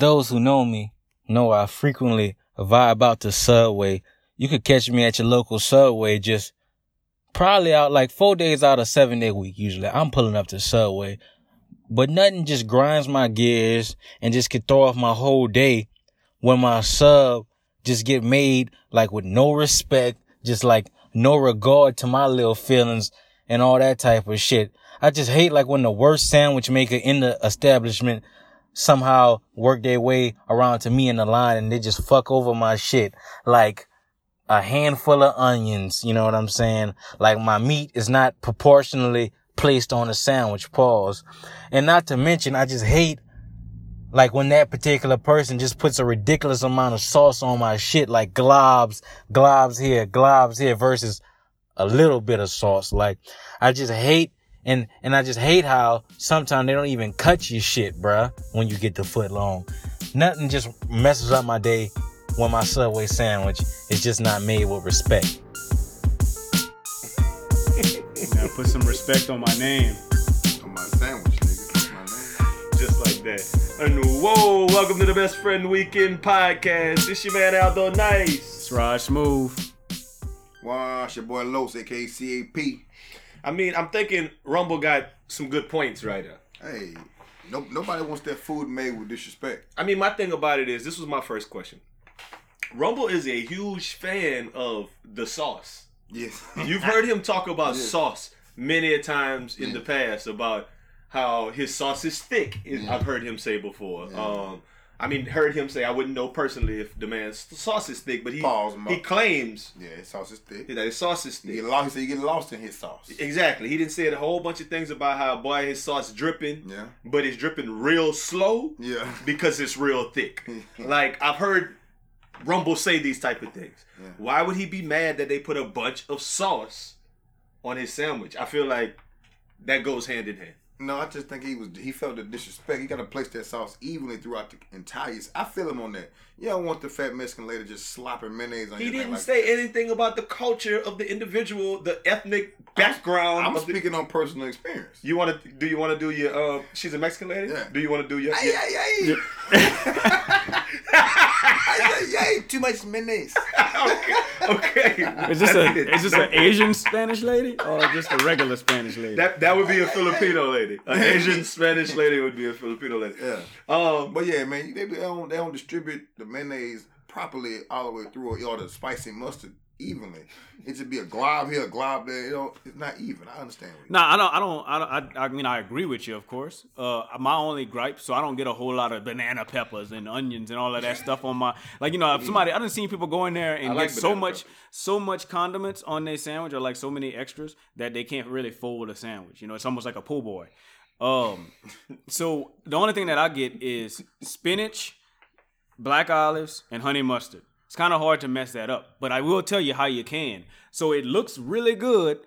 Those who know me know I frequently vibe out the subway. You could catch me at your local subway just probably out like four days out of seven day week usually. I'm pulling up to the subway. But nothing just grinds my gears and just could throw off my whole day when my sub just get made like with no respect, just like no regard to my little feelings and all that type of shit. I just hate like when the worst sandwich maker in the establishment somehow work their way around to me in the line and they just fuck over my shit. Like a handful of onions, you know what I'm saying? Like my meat is not proportionally placed on a sandwich, pause. And not to mention, I just hate like when that particular person just puts a ridiculous amount of sauce on my shit, like globs, globs here, globs here versus a little bit of sauce. Like I just hate and, and I just hate how sometimes they don't even cut your shit, bruh, when you get the foot long. Nothing just messes up my day when my Subway sandwich is just not made with respect. Now put some respect on my name. On my sandwich, nigga. My name. Just like that. And whoa, welcome to the Best Friend Weekend Podcast. This your man Aldo Nice. It's Raj Smooth. Wash your boy Los, aka CAP. I mean, I'm thinking Rumble got some good points right there. Hey, no, nobody wants that food made with disrespect. I mean, my thing about it is this was my first question. Rumble is a huge fan of the sauce. Yes. You've heard him talk about Yeah. sauce many a times in Yeah. the past about how his sauce is thick. I've heard him say before. Yeah. Um, I mean, heard him say I wouldn't know personally if the man's sauce is thick, but he Pause, he claims Yeah, his sauce is thick. that his sauce is thick. get lost. He get lost in his sauce. Exactly. He didn't say a whole bunch of things about how boy his sauce dripping, Yeah. but it's dripping real slow Yeah. because it's real thick. like I've heard Rumble say these type of things. Yeah. Why would he be mad that they put a bunch of sauce on his sandwich? I feel like that goes hand in hand. No, I just think he was he felt the disrespect. He got to place that sauce evenly throughout the entire. I feel him on that. You don't want the fat Mexican lady just slopping mayonnaise on He your didn't like say that. anything about the culture of the individual, the ethnic background. I'm of the- speaking on personal experience. you want to? Do you want to do your? Uh, she's a Mexican lady. Yeah. Do you want to do your? Ay, your- ay, ay. Ay, ay, ay, too much mayonnaise. okay. okay. Is this a is this an Asian Spanish lady or just a regular Spanish lady? That that would be a Filipino lady. An Asian Spanish lady would be a Filipino lady. Yeah. Um, But yeah, man, they, they don't they don't distribute the mayonnaise properly all the way through or the spicy mustard evenly. It should be a glob here, a glob there. You know, it's not even. I understand. What No, I don't. I don't. I, don't I, I mean, I agree with you, of course. Uh, my only gripe, so I don't get a whole lot of banana peppers and onions and all of that stuff on my. Like you know, if somebody I done seen people go in there and like get so much, peppers. so much condiments on their sandwich or like so many extras that they can't really fold a sandwich. You know, it's almost like a po' boy. Um, so the only thing that I get is spinach, black olives, and honey mustard. It's kind of hard to mess that up, but I will tell you how you can. So it looks really good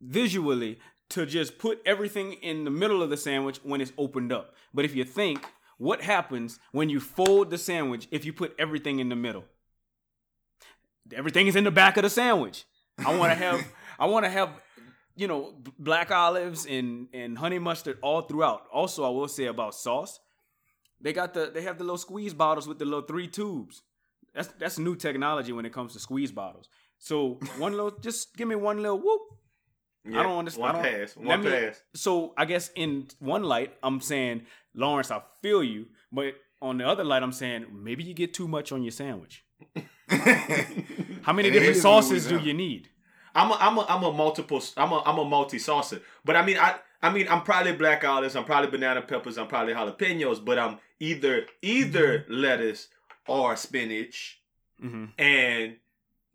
visually to just put everything in the middle of the sandwich when it's opened up. But if you think, what happens when you fold the sandwich if you put everything in the middle? Everything is in the back of the sandwich. I want to have I want to have you know black olives and and honey mustard all throughout. Also, I will say about sauce, they got the they have the little squeeze bottles with the little three tubes. That's that's new technology when it comes to squeeze bottles. So one little, just give me one little whoop. yeah, I don't understand. One I don't- pass. One me- pass. So I guess in one light, I'm saying Lawrence, I feel you, but on the other light, I'm saying maybe you get too much on your sandwich. How many different sauces do you need? I'm a, I'm a, I'm a multiple. I'm a, I'm a multi saucer. But I mean, I, I mean, I'm probably black olives. I'm probably banana peppers. I'm probably jalapenos. But I'm either, either mm-hmm. lettuce or spinach. Mm-hmm. And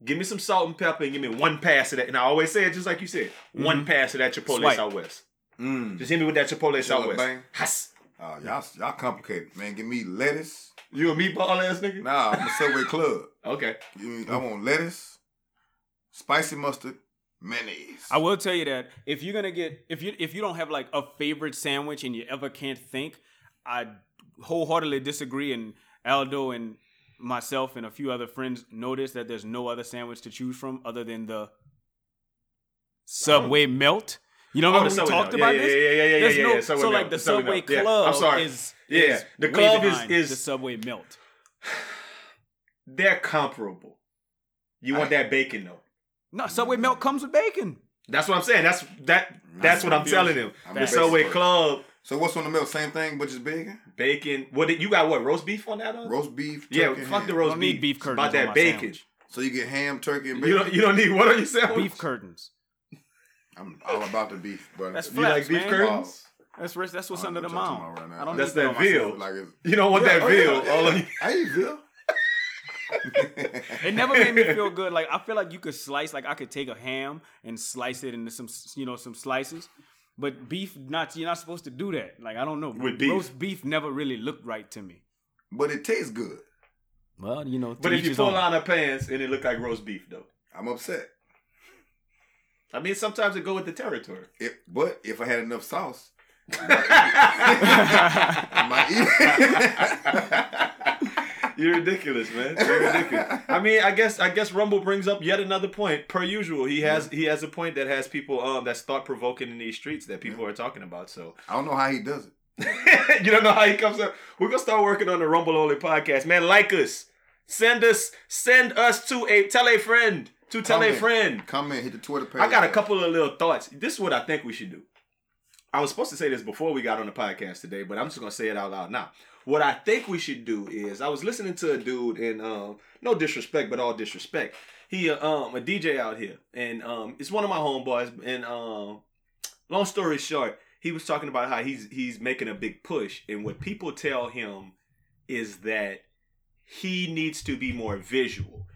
give me some salt and pepper and give me one pass of that. And I always say it just like you said. One pass of that Chipotle Swipe. Southwest. Mm. Just hit me with that Chipotle Chipotle Southwest. bang. Has. Oh, y'all, y'all complicated, man. Give me lettuce. You a meatball ass nigga? Nah, I'm a Subway Club. Okay. Give me, I want lettuce, spicy mustard, mayonnaise. I will tell you that if you're gonna get if you if you don't have like a favorite sandwich and you ever can't think, I wholeheartedly disagree. And Aldo and myself and a few other friends noticed that there's no other sandwich to choose from other than the Subway oh. melt. You know Oh, remember the we talked about yeah, this? Yeah, yeah, yeah, yeah, yeah. no- yeah. Subway so like the Subway Subway Mill. Yeah, Club I'm sorry. is Yeah, is the club is- is- the Subway melt. They're comparable. You want that bacon though. No, Subway melt comes with bacon. That's what I'm saying. That's that. That's what I'm telling him. I'm The Subway Club So what's on the milk? Same thing, but just bacon. bacon. What did you got? What roast beef on that? On? Roast beef. yeah, fuck ham. the roast don't beef. need beef It's curtains about that bacon. sandwich. So you get ham, turkey, and bacon. You don't. You don't need what on your sandwich? Beef curtains. I'm all about the beef, brother. That's You like beef man. curtains? That's rich. That's what's under the know what you're talking mound. right now. I don't That's that on veal. like it's, You don't want Yeah, that oh, veal. yeah, all yeah. of you- I eat veal. It never made me feel good. Like I feel like you could slice. Like I could take a ham and slice it into some, you know, some slices. But beef, not you're not supposed to do that. Like I don't know. With beef. roast beef never really looked right to me. but it tastes good. Well, you know. But if you his pull own. on the pants and it look like roast beef though. I'm upset. I mean, sometimes it go with the territory. If, but if I had enough sauce, I You're ridiculous, man. You're ridiculous. I mean, I guess I guess Rumble brings up yet another point. Per usual, he has he has a point that has people um that's thought provoking in these streets that people are talking about. So I don't know how he does it. you don't know how he comes up. We're gonna start working on the Rumble Only podcast, man. Like us, send us, send us to a tell a friend to tell a friend. Comment, hit the Twitter page. I got a couple of little thoughts. This is what I think we should do. I was supposed to say this before we got on the podcast today, but I'm just gonna say it out loud now. What I think we should do is I was listening to a dude and um no disrespect, but all disrespect. He uh, um a DJ out here and um it's one of my homeboys and um long story short, he was talking about how he's he's making a big push and what people tell him is that he needs to be more visual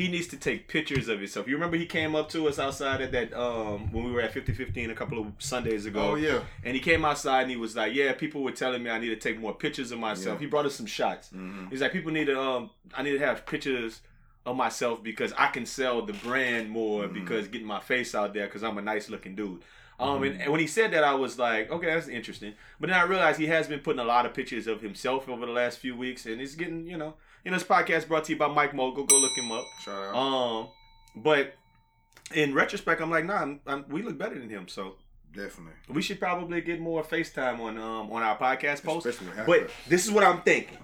he needs to take pictures of himself. You remember he came up to us outside at that um when we were at 5015 a couple of Sundays ago. Oh yeah. And he came outside and he was like, "Yeah, people were telling me I need to take more pictures of myself." Yeah. He brought us some shots. Mm-hmm. He's like, "People need to um I need to have pictures of myself because I can sell the brand more Mhm. because getting my face out there because I'm a nice looking dude." Um, Mm-hmm. and, and when he said that, I was like, okay, that's interesting. But then I realized he has been putting a lot of pictures of himself over the last few weeks, and he's getting, you know, you know, this podcast brought to you by Mike Mogul. Go look him up. Shout out. Um, but in retrospect, I'm like, nah, I'm, I'm, we look better than him, so Definitely. we should probably get more FaceTime on um on our podcast posts. Especially But this is what I'm thinking: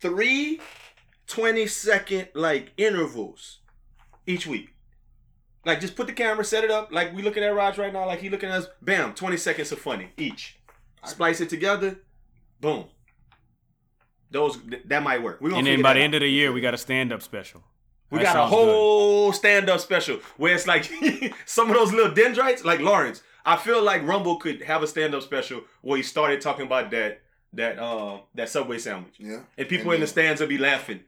three 20 second like intervals each week. Like just put the camera, set it up like we looking at Raj right now, like he looking at us. Bam, 20 seconds of funny each. Splice it together, boom. Those th- that might work. We And then by the end of the year, we got a stand up special. we That got a whole stand up special where it's like some of those little dendrites, like Lawrence. I feel like Rumble could have a stand up special where he started talking about that that um that Subway sandwich, Yeah. and people And in the stands will be laughing,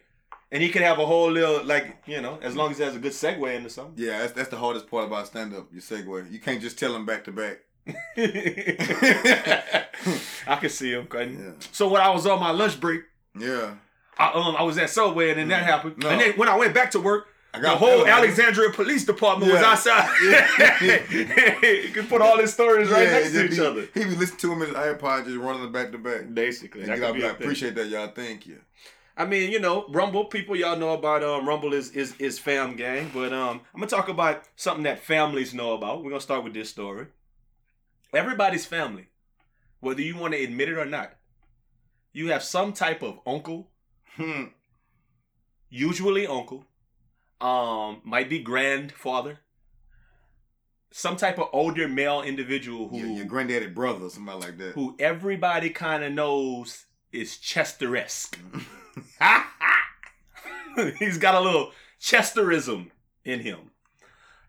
and he could have a whole little like you know as long as he has a good segue into something. Yeah, that's, that's the hardest part about stand up. Your segue. You can't just tell them back to back. I can see him cutting. Yeah. So when I was on my lunch break, Yeah. I um I was at Subway and then that happened, No. and then when I went back to work. I The whole. Alexandria Police Department was Yeah. outside. you can put all his stories right Yeah, next to each be- other. He be listening to him in his iPod, just running back to back. Basically, And that you gotta could be be like, appreciate that, y'all. Thank you. I mean, you know, Rumble people, y'all know about um, Rumble is is is fam gang, but um, I'm gonna talk about something that families know about. We're gonna start with this story. Everybody's family, whether you want to admit it or not, you have some type of uncle, Hmm. usually uncle, um, might be grandfather, some type of older male individual who Your, your granddaddy brother or somebody like that. who everybody kind of knows is Chester-esque. He's got a little Chesterism in him.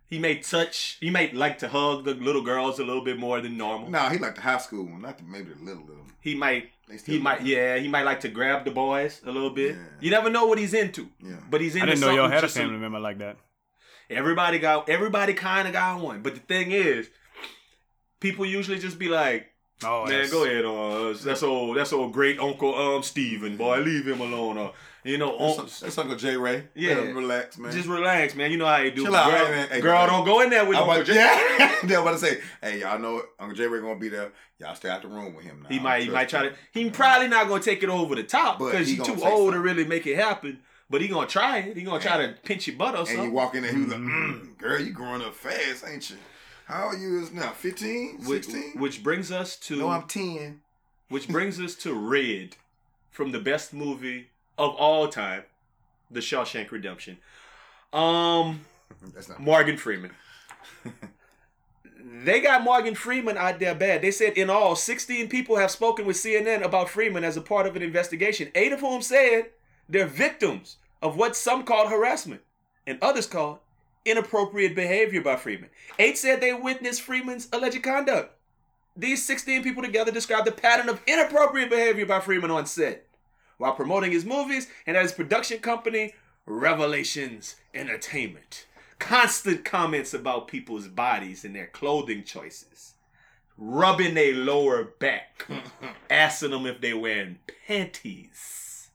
He may touch, he may like to hug the little girls a little bit more than normal. Nah, he like the high school one, not the, maybe the little little. He might, he might, yeah, he might like to grab the boys a little bit. Yeah. You never know what he's into, Yeah. but he's into. I into didn't know y'all had a family member like that. Everybody got, everybody kind of got one. But the thing is, people usually just be like, Oh, Man, go ahead. Uh, that's old. That's old great Uncle Um Steven, boy. Leave him alone. Uh, you know, That's, unc- that's Uncle J Ray. Yeah. Let him relax, man. just relax, man. You know how you do. Chill out, girl, hey, man. Hey, girl hey. don't go in there with I'm Uncle about, J. yeah, they about to say, hey, y'all know Uncle J Ray gonna be there. Y'all stay out the room with him now. He might, he might try to. He probably not gonna take it over the top because he he's gonna too say old to really make it happen. But he gonna try it. He gonna try to pinch your butt or something. And you walk in there, he was like, mm, "Girl, you growing up fast, ain't you?" How old you is now? 15? Which, 16? which brings us to No, I'm 10. which brings us to Red from the best movie of all time, The Shawshank Redemption. Um, That's not. Morgan Freeman. they got Morgan Freeman out there bad. They said in all, 16 people have spoken with CNN about Freeman as a part of an investigation, eight of whom said they're victims of what some called harassment and others called inappropriate behavior by Freeman. Eight said they witnessed Freeman's alleged conduct. These 16 people together described the pattern of inappropriate behavior by Freeman on set while promoting his movies and at his production company, Revelations Entertainment. Constant comments about people's bodies and their clothing choices. Rubbing their lower back. asking them if they're wearing panties.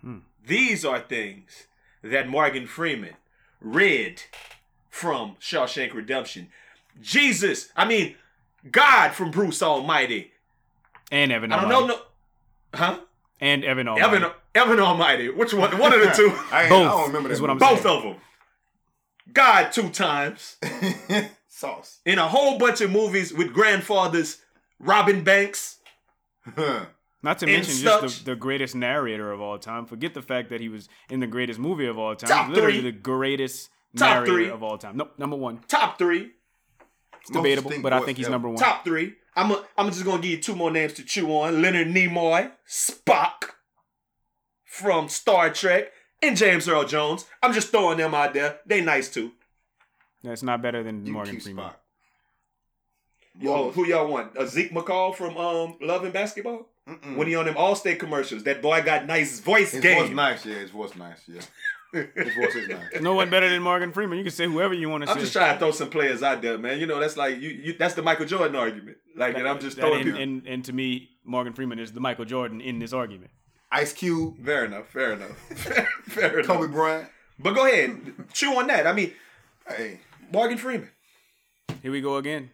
Hmm. These are things that Morgan Freeman read from Shawshank Redemption. Jesus, I mean, God from Bruce Almighty. And Evan I don't know, no, huh? And Evan Almighty. Evan, Evan Almighty. Which one? One of the two. I, Both I don't remember that. is what I'm movie. Both of them. God two times Sauce. in a whole bunch of movies with grandfathers. Robin Banks. Not to mention such- just the, the greatest narrator of all time. Forget the fact that he was in the greatest movie of all time. Top Literally three. the greatest Top narrator three. of all time. Nope, number one. Top three. It's debatable, but I think he's number one. Top three. I'm a, I'm just gonna give you two more names to chew on: Leonard Nimoy, Spock from Star Trek, and James Earl Jones. I'm just throwing them out there. They nice too. That's not better than You Morgan Freeman. spot. Yo, who y'all want? Uh, Zeke McCall from um, Love and Basketball. Mm-mm. When he on them Allstate commercials, that boy got nice voice His game. voice nice, yeah. His voice nice, yeah. His voice is nice. No one better than Morgan Freeman. You can say whoever you want to. I'm just trying to throw some players out there, man. You know, that's like you. you that's the Michael Jordan argument. Like, and I'm just throwing and, people. and, and to me, Morgan Freeman is the Michael Jordan in this argument. Ice Cube, Fair enough. Fair enough. fair enough. Kobe Bryant. But go ahead, chew on that. I mean, Hey, Morgan Freeman. Here we go again.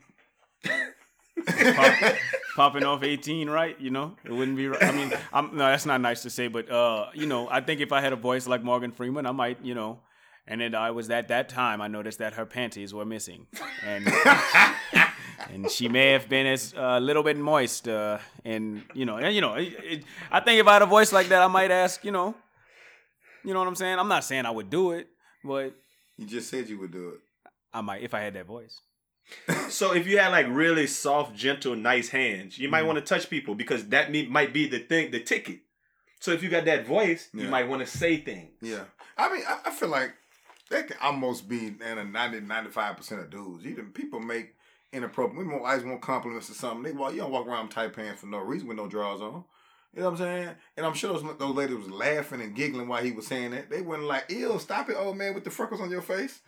Pop, popping off 18, right? You know, it wouldn't be right. I mean, I'm, no, that's not nice to say, but, uh, you know, I think if I had a voice like Morgan Freeman, I might, you know, and then I was at that time, I noticed that her panties were missing. And. And she may have been as a uh, little bit moist, uh, and you know, and you know, it, it, I think if I had a voice like that, I might ask, you know, you know what I'm saying. I'm not saying I would do it, but you just said you would do it. I might if I had that voice. So if you had like really soft, gentle, nice hands, you might mm. want to touch people because that me- might be the thing, the ticket. So if you got that voice, you might want to say things. Yeah. I mean, I, I feel like that can almost be in a 90, 95% of dudes. Even people make inappropriate. We always want compliments or something. They walk, you don't walk around with tight pants for no reason with no drawers on. You know what I'm saying? And I'm sure those, those ladies was laughing and giggling while he was saying that. They weren't like, ew, stop it, old man, with the freckles on your face.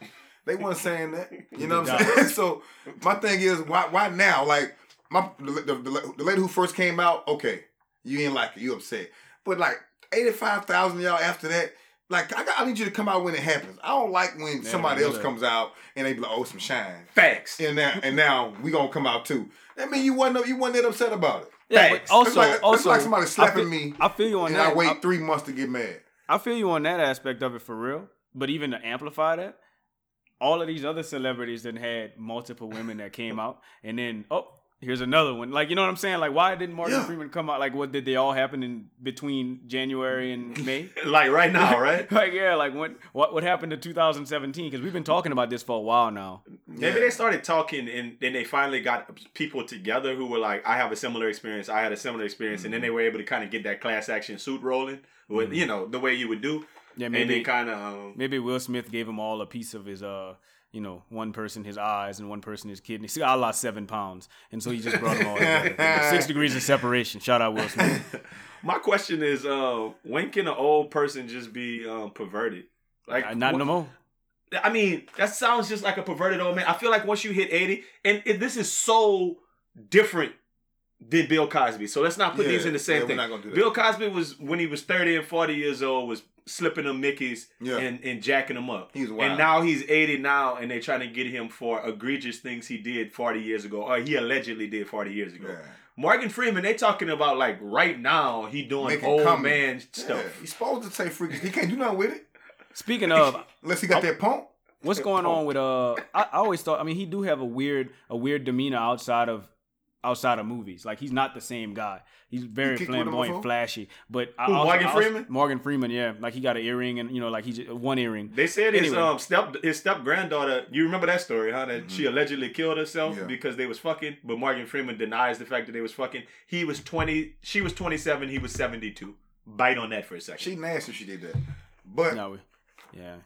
They weren't saying that. You know what I'm saying? so my thing is, why why now? Like, my the, the, the, lady who first came out, okay, you ain't like it, you upset. But like 85,000 of y'all after that, like I, got, I need you to come out when it happens. I don't like when Yeah, somebody else comes out and they be like, oh, some shine. Facts. And now and now we gonna come out too. That mean you wasn't you wasn't that upset about it. Yeah, Facts. but also, it's like, it's also, like somebody I slapping feel- me I feel you on and that. I wait I, three months to get mad. I feel you on that aspect of it for real. But even to amplify that, all of these other celebrities that had multiple women that came out, and then oh, here's another one. Like you know what I'm saying? Like why didn't Morgan Yeah. Freeman come out? Like what did they all happen in between January and May? Like right now, right? like yeah, like when what what happened to 2017? Because we've been talking about this for a while now. Maybe Yeah. they started talking and then they finally got people together who were like, I have a similar experience, I had a similar experience, and then they mm-hmm. were able to kind of get that class action suit rolling with, mm-hmm. you know, the way you would do. Yeah, maybe kind of, um, maybe Will Smith gave them all a piece of his uh. You know, one person his eyes and one person his kidney. See, I lost seven pounds, and so he just brought them all together. Six degrees of separation. Shout out Will Smith. my question is, uh, when can an old person just be um, perverted? Like, Uh, Not wh- no more. I mean, that sounds just like a perverted old man. I feel like once you hit 80, and it, this is so different than Bill Cosby. So let's not put Yeah, these in the same yeah, we're thing. not gonna do that. Bill Cosby was, when he was 30 and 40 years old, was slipping them Mickeys Yeah. and, and jacking them up. He's wild. And now he's 80 now, and they're trying to get him for egregious things he did 40 years ago, or he allegedly did 40 years ago. Yeah. Morgan Freeman, they talking about like right now he doing Making old comments. man Yeah. stuff. He's supposed to say freaky. He can't do nothing with it Speaking of, unless he got that pump. What's going on with uh? I, I always thought. I mean, he do have a weird, a weird demeanor outside of outside of movies. Like he's not the same guy. He's very kicked with him flamboyant, flashy. But Who, also- Morgan also- Freeman? Morgan Freeman, yeah. Like he got an earring and you know, like he's one earring. They said his um step his step granddaughter. You remember that story, huh? That she allegedly killed herself Yeah. because they was fucking. But Morgan Freeman denies the fact that they was fucking. He was twenty. She was twenty seven. He was seventy two. Bite on that for a second. She nasty. if She did that. But No, yeah.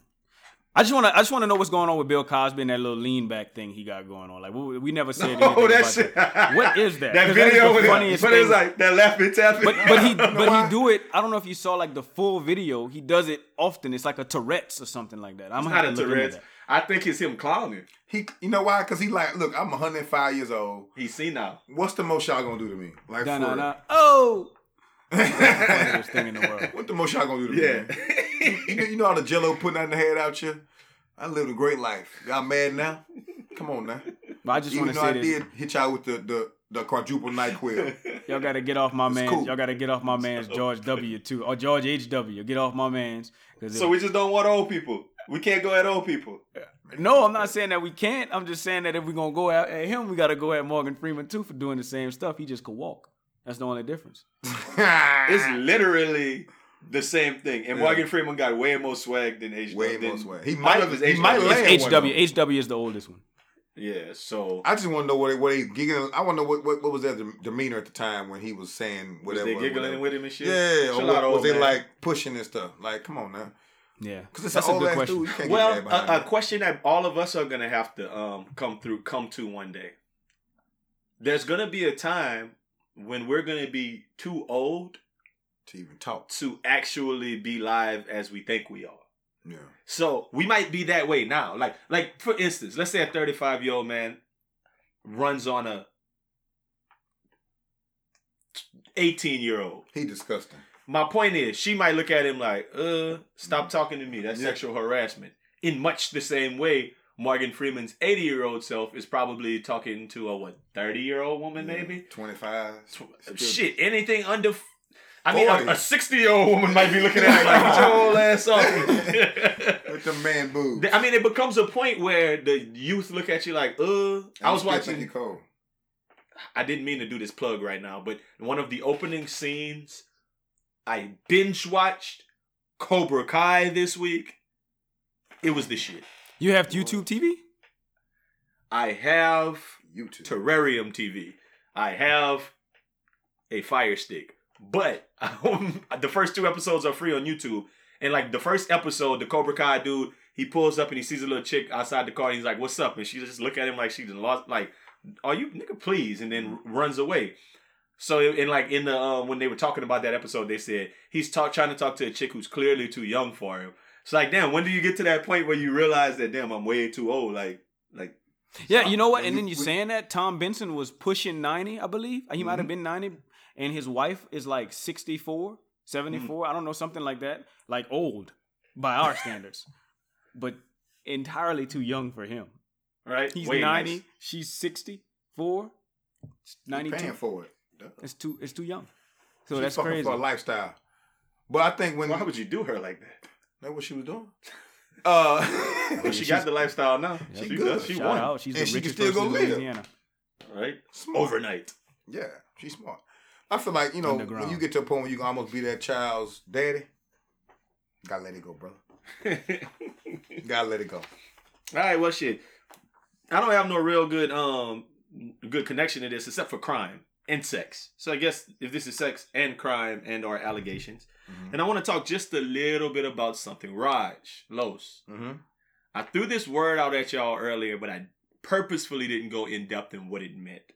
I just want to. I just want to know what's going on with Bill Cosby and that little lean back thing he got going on. Like we, we never said oh, anything oh, that about shit. that. What is that? That 'Cause that is video the with funniest but it's thing. like that laughing tapping. But but he but why? he do it. I don't know if you saw like the full video. He does it often. It's like a Tourette's or something like that. I'm it's not a to look into Tourette's. I think it's him clowning. he, you know why? Because he like, look, I'm 105 years old. He's seen now. What's the most y'all gonna do to me? Like, Da, for na, Oh, what funniest thing in the world. the most y'all gonna do to me? Yeah. man? You know, you know how the Jello putting out the head out you. I lived a great life. Y'all mad now? Come on now. But I just want Even to though I say this. did hit y'all with the the, the quadruple NyQuil. Y'all gotta get off my man. cool. Y'all gotta get off my man's George W. too, or George H. W. Get off my man's. so we just don't want old people. We can't go at old people. no, I'm not saying that we can't. I'm just saying that if we're gonna go at, at him, we gotta go at Morgan Freeman too for doing the same stuff. He just could walk. That's the only difference. It's literally the same thing. And Yeah. Morgan Freeman got way more swag than H. Way than, more swag. He might- know if it's he HW. might It's land H- one, HW. HW is the oldest one. Yeah. So I just want to know what what they giggling. I want to know what, what what was their demeanor at the time when he was saying was whatever. they giggling whatever. with him and shit? Yeah, or what, was they man. like pushing and stuff? Like, come on now, Yeah, because it's That's a an old good question. dude. Can't Well, get a, a question that all of us are gonna have to um come through, come to one day. There's gonna be a time when we're gonna be too old to even talk. to actually be live as we think we are. Yeah, So we might be that way now. Like, like for instance, let's say a 35 year old man runs on a 18 year old. he disgusting. My point is, she might look at him like, uh, stop Mm. talking to me. That's Yeah. sexual harassment. In much the same way, Morgan Freeman's 80 year old self is probably talking to a, what, 30 year old woman, maybe? twenty five. Shit, anything under. f- I mean, a 60 year old woman might be looking at her like, get your old ass off with the man boobs. I mean, it becomes a point where the youth look at you like, uh. I was watching. Cold. I didn't mean to do this plug right now, but one of the opening scenes, I binge watched Cobra Kai this week. It was the shit. You have YouTube TV. I have YouTube. Terrarium TV. I have a Fire Stick, but the first two episodes are free on YouTube. And like the first episode, the Cobra Kai dude, he pulls up and he sees a little chick outside the car. And he's like, "What's up?" And she just look at him like she just lost. Like, "Are you nigga, please?" And then runs away. So in like in the uh, when they were talking about that episode, they said he's talk trying to talk to a chick who's clearly too young for him. It's like, damn, when do you get to that point where you realize that damn, I'm way too old? Like, like Yeah, you know what? When And you- then you when- saying that Tom Benson was pushing 90, I believe. He might have Mhm. been 90 and his wife is like 64, 74, I don't know, something like that. Like old by our standards. But entirely too young for him. right? He's Way 90, nice. she's 64, He 92. paying for it. It's too it's too young. So She that's fucking crazy. for a lifestyle. But I think when Why would you do her like that? That what she was doing. Uh, Yeah, but she got the lifestyle now. Yeah, she she does. good. She Shout won. out. She's And the she can still person go in live. Louisiana. Right? Smart. Overnight. Yeah, she's smart. I feel like you know when you get to a point where you can almost be that child's daddy. Gotta let it go, brother. Gotta let it go. All right, well, shit. I don't have no real good um good connection to this except for crime and sex. So I guess if this is sex and crime and or allegations, Mhm. and I want to talk just a little bit about something. Raj Los, Mm-hmm. I threw this word out at y'all earlier, but I purposefully didn't go in depth in what it meant.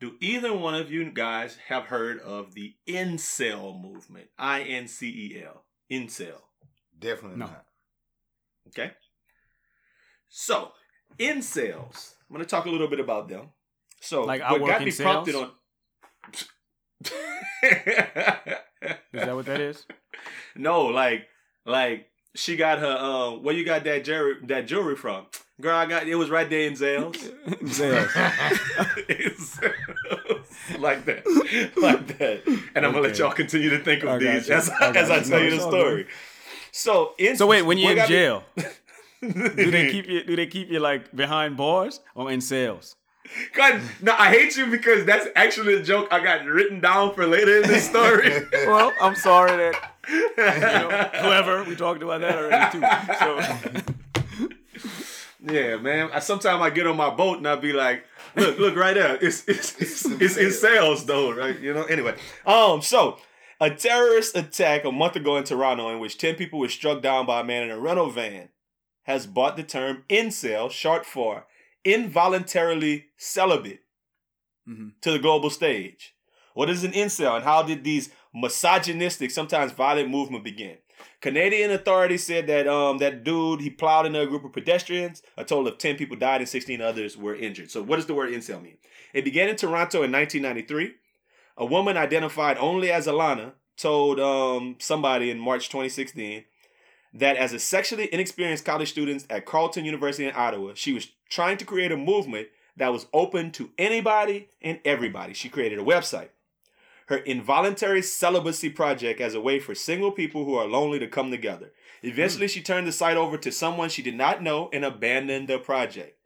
Do either one of you guys have heard of the incel movement? I N C E L. Incel. Definitely No. not. Okay. So, incels. I'm going to talk a little bit about them. So, Like I what work got in me prompted on. Is that what that is? no, like, like she got her. Um, where you got that jewelry? That jewelry from? Girl, I got it was right there in Zales. It's- like that, like that. And I'm gonna let y'all continue to think of I these as, I as I tell No, you the story. So, in, So wait, when you're in jail, Do they keep you? Do they keep you like behind bars or in sales? God, no, I hate you because that's actually a joke I got written down for later in this story. Well, I'm sorry that you know, whoever we talked about that already too. So yeah, man. I, sometimes I get on my boat and I be like, look, look right there. It's it's it's, it's in sales though, right? You know. Anyway, um, so a terrorist attack a month ago in Toronto in which ten people were struck down by a man in a rental van has bought the term incel, short for involuntarily celibate, Mhm. to the global stage. What is an incel and how did these misogynistic, sometimes violent movement begin? Canadian authorities said that um that dude he plowed into a group of pedestrians. A total of ten people died and sixteen others were injured. So what does the word incel mean? It began in Toronto in 1993. A woman identified only as Alana told um somebody in March 2016 that as a sexually inexperienced college student at Carleton University in Ottawa, she was trying to create a movement that was open to anybody and everybody. She created a website. Her involuntary celibacy project as a way for single people who are lonely to come together. Eventually, she turned the site over to someone she did not know and abandoned the project.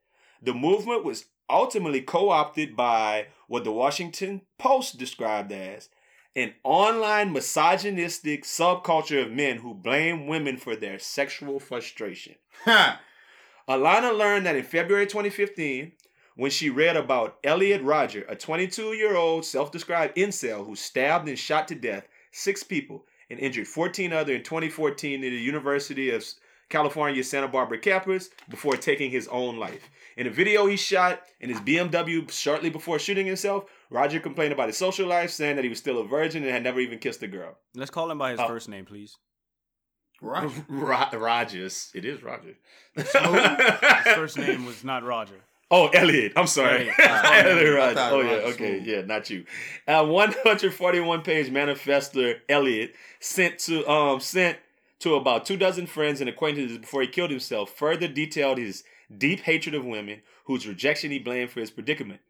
The movement was ultimately co opted by what the Washington Post described as an online misogynistic subculture of men who blame women for their sexual frustration. Alana learned that in February 2015, when she read about Elliot Rodger, a 22 year old self described incel who stabbed and shot to death six people and injured 14 other in 2014 at the University of California Santa Barbara campus before taking his own life. In a video he shot in his BMW shortly before shooting himself, Rodger complained about his social life, saying that he was still a virgin and had never even kissed a girl. let's call him by his Oh. first name, please. Right. Ro- Rogers. It is Rodger. His first name was not Rodger. Oh, Elliot. I'm sorry. Elliot. Elliot I Oh, yeah. Okay. was- Yeah, not you. A 141 page manifesto Elliot sent to um sent to about two dozen friends and acquaintances before he killed himself further detailed his deep hatred of women, whose rejection he blamed for his predicament.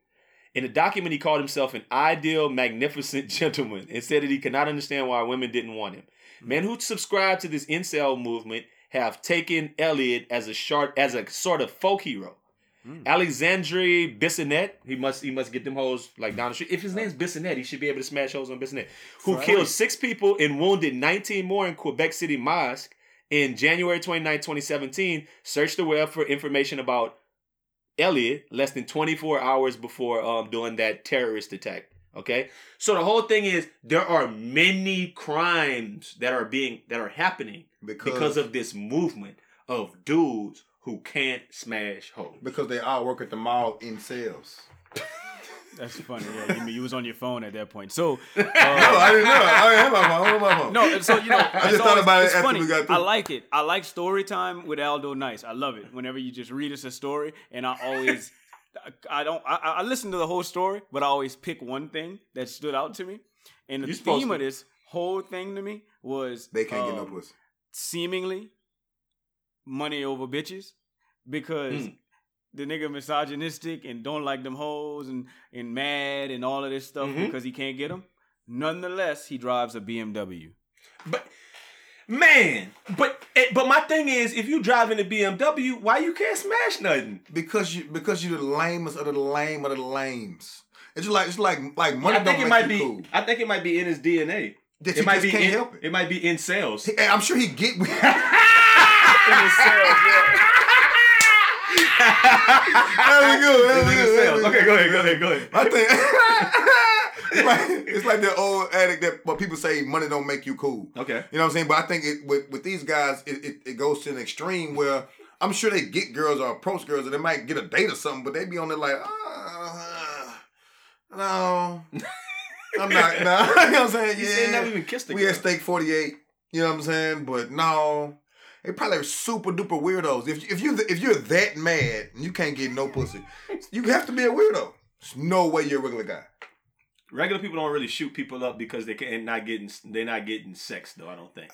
In the document, he called himself an ideal, magnificent gentleman and said that he could not understand why women didn't want him. Hmm. Men who subscribe to this incel movement have taken Elliot as a short, as a sort of folk hero. Alexandre Bissonnette, he must he must get them hoes like down the street. If his name's Bissonnette, he should be able to smash hoes on Bissonnette. Who killed six people and wounded 19 more in Quebec City Mosque in January 29, 2017. Searched the web for information about Elliot less than 24 hours before um doing that terrorist attack. Okay, so the whole thing is there are many crimes that are being that are happening Because, because of this movement of dudes who can't smash hoes. because they all work at the mall in sales. That's funny. Yeah, you, you was on your phone at that point. So, No, uh, I didn't know. I didn't have my phone. What my phone? no, so you know, I just thought always- about it it's after funny. we got through. I like it. I like story time with Aldo Nice. I love it. Whenever you just read us a story, and I always, I don't, I, I listen to the whole story, but I always pick one thing that stood out to me. And the You're theme of this whole thing to me was They can't get no um, pussy. seemingly money over bitches because Mm. the nigga misogynistic and don't like them hoes and and mad and all of this stuff Mhm. because he can't get them. Nonetheless, he drives a BMW. But man, but eh, but my thing is, if you driving a BMW, why you can't smash nothing? Because you because you're the lamest of the lame of the lames. It's just like it's like like money I think don't it make might be. cool. I think it might be in his DNA. That It you might just be. can't in, help it. It might be in sales. I'm sure he get. That'd be good. That'd be It's good. Okay, go ahead. Go ahead. Go ahead. I think it's like it's like that old addict that what people say money don't make you cool. Okay. You know what I'm saying? But I think it with with these guys, it, it, it goes to an extreme where I'm sure they get girls or approach girls and they might get a date or something, but they be on there like, uh, no, I'm not. No, you know what I'm saying? You said never even kissed a we girl. at Steak 48. You know what I'm saying? But no. They probably are super duper weirdos. If if you if you're that mad and you can't get no pussy, you have to be a weirdo. There's no way you're a regular guy. Regular people don't really shoot people up because they can not getting they're not getting sex though. I don't think.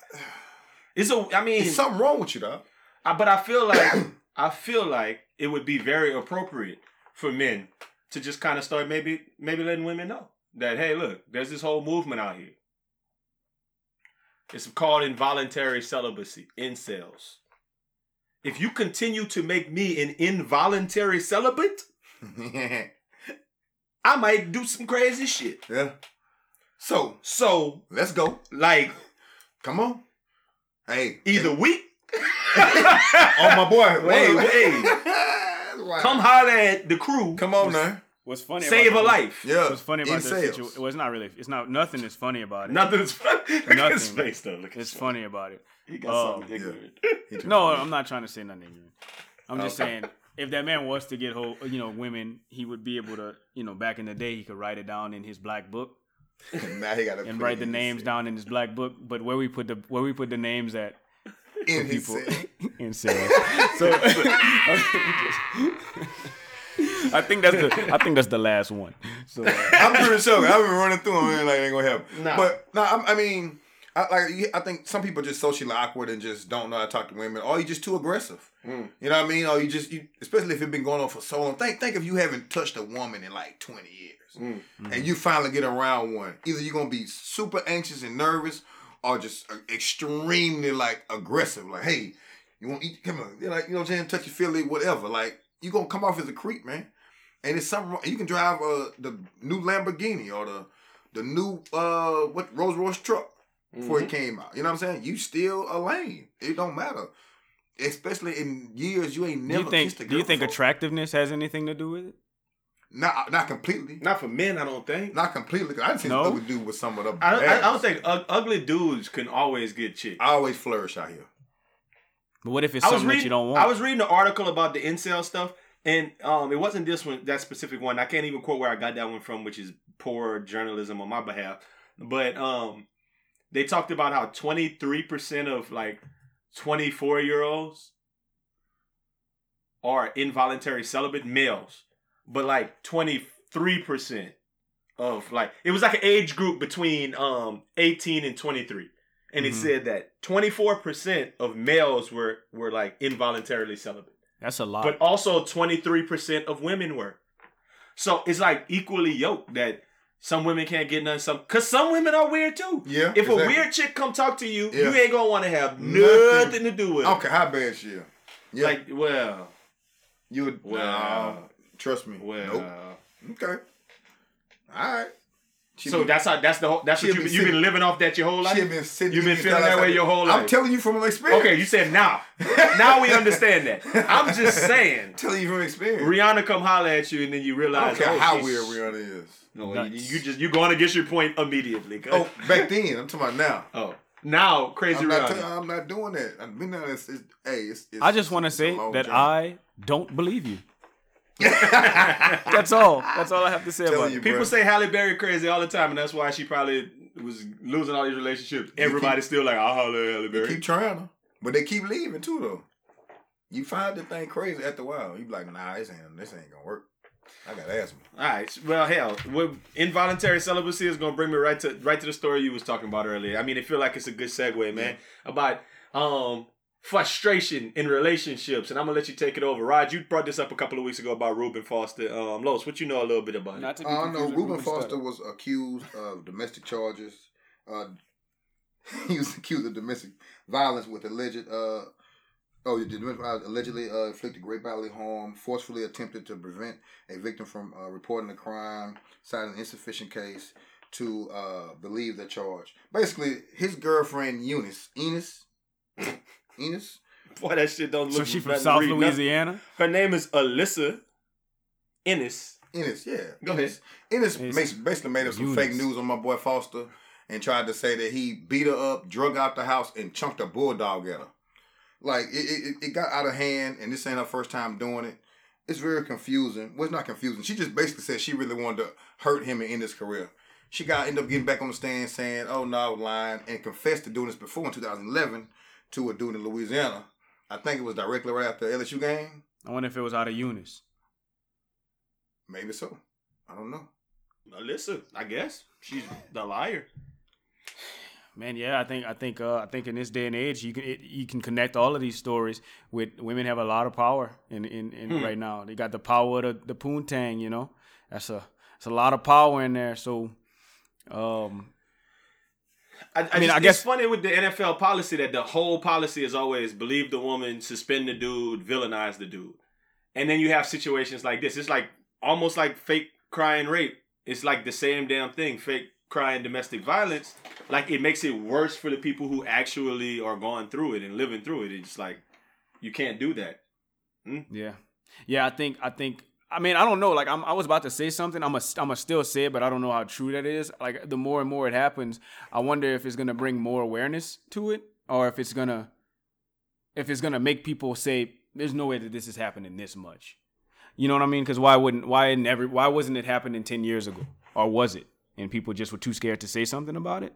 It's a. I mean, There's something wrong with you, though. I, but I feel like I feel like it would be very appropriate for men to just kind of start maybe maybe letting women know that hey, look, there's this whole movement out here. It's called involuntary celibacy, incels. if you continue to make me an involuntary celibate. I might do some crazy shit. Yeah. So So, let's go. like, Come on. Hey. either we Oh my boy. Wait, Wait, hey. Wow. come holler at the crew, Come on now. What's funny? save about a the- life. Yeah. What's funny about this situation? Well, it's not really. It's not. Nothing is funny about it. Nothing is funny. Look at his Nothing. face though. Look It's funny about it. He got Oh, something um, ignorant. He took No. I'm not trying to say nothing. ignorant. I'm just Okay. saying if that man was to get hold, you know, women, he would be able to, you know, back in the day, he could write it down in his black book now he got to and write the names down in his black book. But where we put the where we put the names at in his people cell. in sales. So I think that's the I think that's the last one. So uh, I'm pretty sure. I've been running through them and like they ain't gonna help. Nah. But no, I, I mean, I, like I think some people just socially awkward and just don't know how to talk to women, or you just too aggressive. Mm. You know what I mean? Or you just, you, especially if it's been going on for so long. Think, think if you haven't touched a woman in like 20 years, Mm. and you finally get around one. Either you're gonna be super anxious and nervous, or just uh, extremely like aggressive. Like, hey, you want to eat? Come on, You're like you know what I'm saying? Touchy feely, whatever. Like you gonna come off as a creep, man. And it's something wrong- you can drive uh, the new Lamborghini or the the new uh what Rolls Royce truck before Mm-hmm. it came out. You know what I'm saying? You still a lane. It don't matter. Especially in years you ain't do never you think kissed a girl do you think before. attractiveness has anything to do with it? not not completely. Not for men, I don't think. Not completely. 'cause I didn't see No? no? ugly dude with some of the. I don't, I, I don't think ug- ugly dudes can always get chicks. I always flourish out here. But what if it's I was something reading. that you don't want? I was reading an article about the incel stuff, and um, it wasn't this one, that specific one. I can't even quote where I got that one from, which is poor journalism on my behalf. But um, they talked about how twenty three percent of like twenty four year olds are involuntary celibate males, but like twenty three percent of like it was like an age group between um eighteen and twenty three and it Mhm. said that 24% of males were were like involuntarily celibate That's a lot. but also 23% of women were so it's like equally yoked that some women can't get none some because some women are weird too Yeah. if a weird chick come talk to you Yeah. you ain't gonna want to have Nothing. nothing, to do with I it don't care how bad she is. Yeah. like well you would. well Nah, trust me. well Nope. Okay. All right. She so been- that's how that's the whole that's she what been you, you've been sitting- living off that your whole life She been sitting. You've been feeling that way your whole life. I'm telling you from experience. okay you said now now we understand that i'm just saying telling you from experience. Rihanna come holler at you and then you I realize don't care oh, how weird Rihanna is. No, you, Nuts. you just you're going against your point immediately. Oh, back then. I'm talking about now. oh. now crazy I'm not, Rihanna. tell- I'm not doing that. I've been there. It's, it's, hey, it's, it's, I just want to say that journey. I don't believe you. That's all. That's all I have to say Telling about you, it. People bro. say Halle Berry crazy all the time, and that's why she probably was losing all these relationships. Everybody's still like, I'll holler at Halle They Berry. keep trying to, but they keep leaving too though. You find the thing crazy after a while. You be like, nah, this ain't this ain't gonna work. I got asthma. All right. Well, hell, what involuntary celibacy is gonna bring me right to right to the story you was talking about earlier. I mean, I feel like it's a good segue, man, about um frustration in relationships, and I'm gonna let you take it over. Rod, you brought this up a couple of weeks ago about Reuben Foster. Um, Los, what you know a little bit about it? Not to be I know Ruben Ruben Foster Studdard. was accused of domestic charges. Uh, he was accused of domestic violence with alleged uh oh the domestic violence allegedly uh, inflicted great bodily harm, forcefully attempted to prevent a victim from uh, reporting the crime, citing an insufficient case to uh, believe the charge. Basically, his girlfriend Eunice, Enos, Enos, Boy, that shit don't look. So she from South read nothing. Louisiana? Her name is Elissa Ennis. Enos, yeah. Go ahead. Enos, Enos It's makes, basically made up some Eunice. fake news on my boy Foster and tried to say that he beat her up, drug out the house, and chunked a bulldog at her. Like it, it, it got out of hand, and this ain't her first time doing it. It's very confusing. Well, it's not confusing. She just basically said she really wanted to hurt him and end his career. She got ended up getting back on the stand saying, "Oh no, I was lying," and confessed to doing this before in 2011 to a dude in Louisiana. I think it was directly right after the LSU game. I wonder if it was out of Eunice. Maybe so. I don't know. Elissa, I guess she's the liar. Man, yeah, I think I think uh, I think in this day and age, you can it, you can connect all of these stories with women have a lot of power in in, in Hmm. right now. They got the power of the, the poontang, you know. That's a that's a lot of power in there. So, um, I, I, I mean, just- I guess- it's funny with the NFL policy that the whole policy is always believe the woman, suspend the dude, villainize the dude, and then you have situations like this. It's like almost like fake crying rape. It's like the same damn thing. Fake crying domestic violence. Like it makes it worse for the people who actually are going through it and living through it. It's like you can't do that. Hmm? Yeah, yeah. I think I think. I mean, I don't know. Like, I'm, I was about to say something. I'm a, I'm a still say it, but I don't know how true that is. Like, the more and more it happens, I wonder if it's gonna bring more awareness to it, or if it's gonna, if it's gonna make people say, "There's no way that this is happening this much." You know what I mean? Because why wouldn't why every why wasn't it happening ten years ago, or was it? And people just were too scared to say something about it.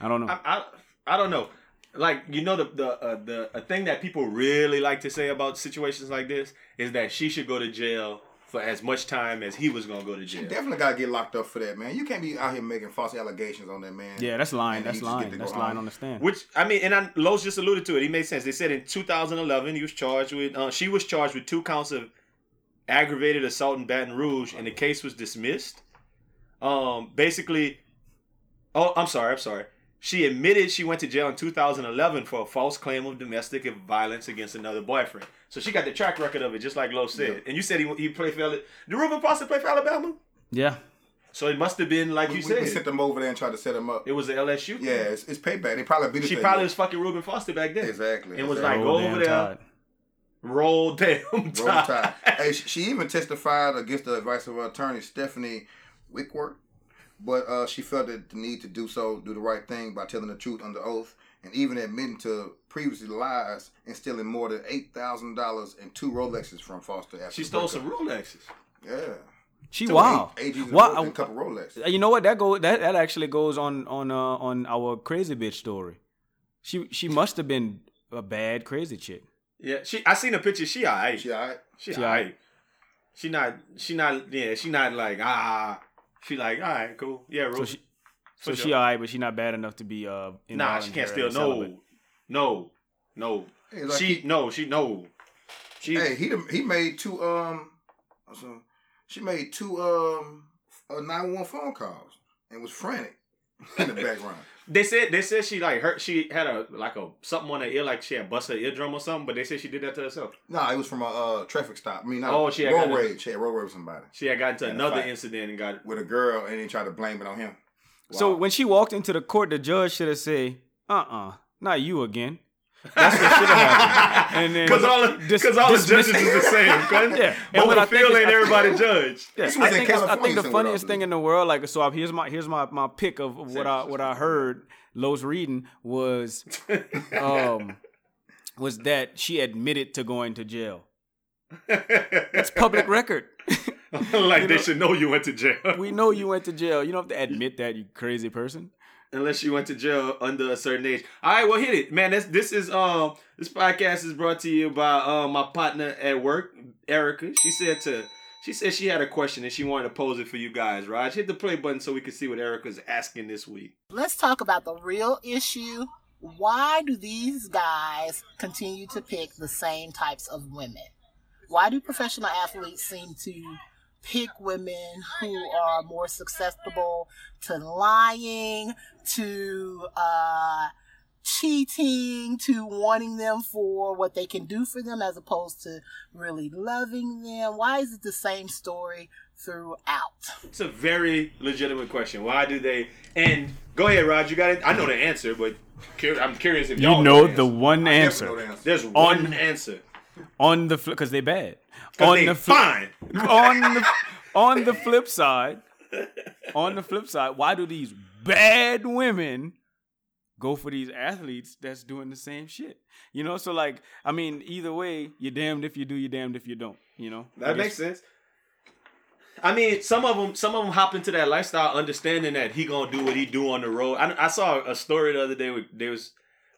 I don't know. I, I, I don't know. Like you know the the uh, the a thing that people really like to say about situations like this is that she should go to jail for as much time as he was gonna go to You jail. definitely gotta get locked up for that, man. You can't be out here making false allegations on that man. yeah, that's lying. That's he just get lying. That's lying on the stand. Which I mean, and I, Lowe's just alluded to it. He made sense. They said in 2011 he was charged with. Uh, she was charged with two counts of aggravated assault in Baton Rouge, and the case was dismissed. Um, basically, oh, I'm sorry, I'm sorry. She admitted she went to jail in 2011 for a false claim of domestic violence against another boyfriend. So she got the track record of it, just like Lowe said. Yeah. And you said he he played for. Did Reuben Foster play for Alabama? yeah, So it must have been like we, you we- we sent them over there and tried to set him up. it was the LSU. Yeah, it's, it's payback. They probably beat us. She probably year. was fucking Reuben Foster back then. exactly. It was like, Roll go over there. Tide. Roll damn Roll tide. Tide. hey, she, she even testified against the advice of her attorney, Stephanie Wickworth, but uh, she felt that the need to do so, do the right thing by telling the truth under oath, and even admitting to previously lies and stealing more than eight thousand dollars and two Rolexes from Foster. After She the stole some Rolexes. Yeah. She So wow. Eight, eight Wow. wow. a couple Rolexes. You know what? That go that that actually goes on on uh, on our crazy bitch story. She she must have been a bad crazy chick. Yeah, she. I seen a picture. She alright. She alright. She She alright. She not. She not. Yeah. She not like ah. She like all right, cool. Yeah, So she so sure. she alright, but she not bad enough to be uh. Nah, she can't steal. involuntarily No, no, no. Hey, like she he- no. She no. She. Hey, he he made two um, so she made two um, uh, nine one phone calls and was frantic in the background. They said they said she like hurt. She had a like a something on her ear, like she had busted her eardrum or something. But they said she did that to herself. No, it was from a uh, traffic stop. I mean, not Oh, she had road got rage. She had road rage with somebody She had gotten into And another incident and got. with a girl, and then tried to blame it on him. So when she walked into the court, the judge should have said, "Uh uh not you again." That's what should have happened. And then Because all, dis- cause all the dismiss- judges is the same. cuz. Yeah. But And what I the think field is- ain't everybody judge. Yeah, This I think, I think the funniest thing in the world, like, so here's my here's my my pick of of what I what I heard Lowe's reading was um was that she admitted to going to jail. It's public record. like You they should know you went to jail. we know you went to jail. You don't have to admit that, you crazy person. Unless you went to jail under a certain age. All right, well, hit it, man. This this is um this podcast is brought to you by um my partner at work, Erica. She said to she said she had a question and she wanted to pose it for you guys. Raj, hit the play button so we can see what Erica's asking this week. let's talk about the real issue. Why do these guys continue to pick the same types of women? Why do professional athletes seem to pick women who are more susceptible to lying, to uh, cheating, to wanting them for what they can do for them as opposed to really loving them? Why is it the same story throughout? It's a very legitimate question. Why do they? And go ahead, Rod. You got it. I know the answer, but I'm curious if You y'all know the the answer. one answer the answer. There's On- one answer. On the flip because they bad. On they the flip, fine. on the on the flip side, on the flip side, why do these bad women go for these athletes that's doing the same shit? You know, so like, I mean, either way, you're damned if you do, you're damned if you don't. You know, I That guess- makes sense. I mean, some of them, some of them hop into that lifestyle, understanding that he gonna do what he do on the road. I, I saw a story the other day. Where they was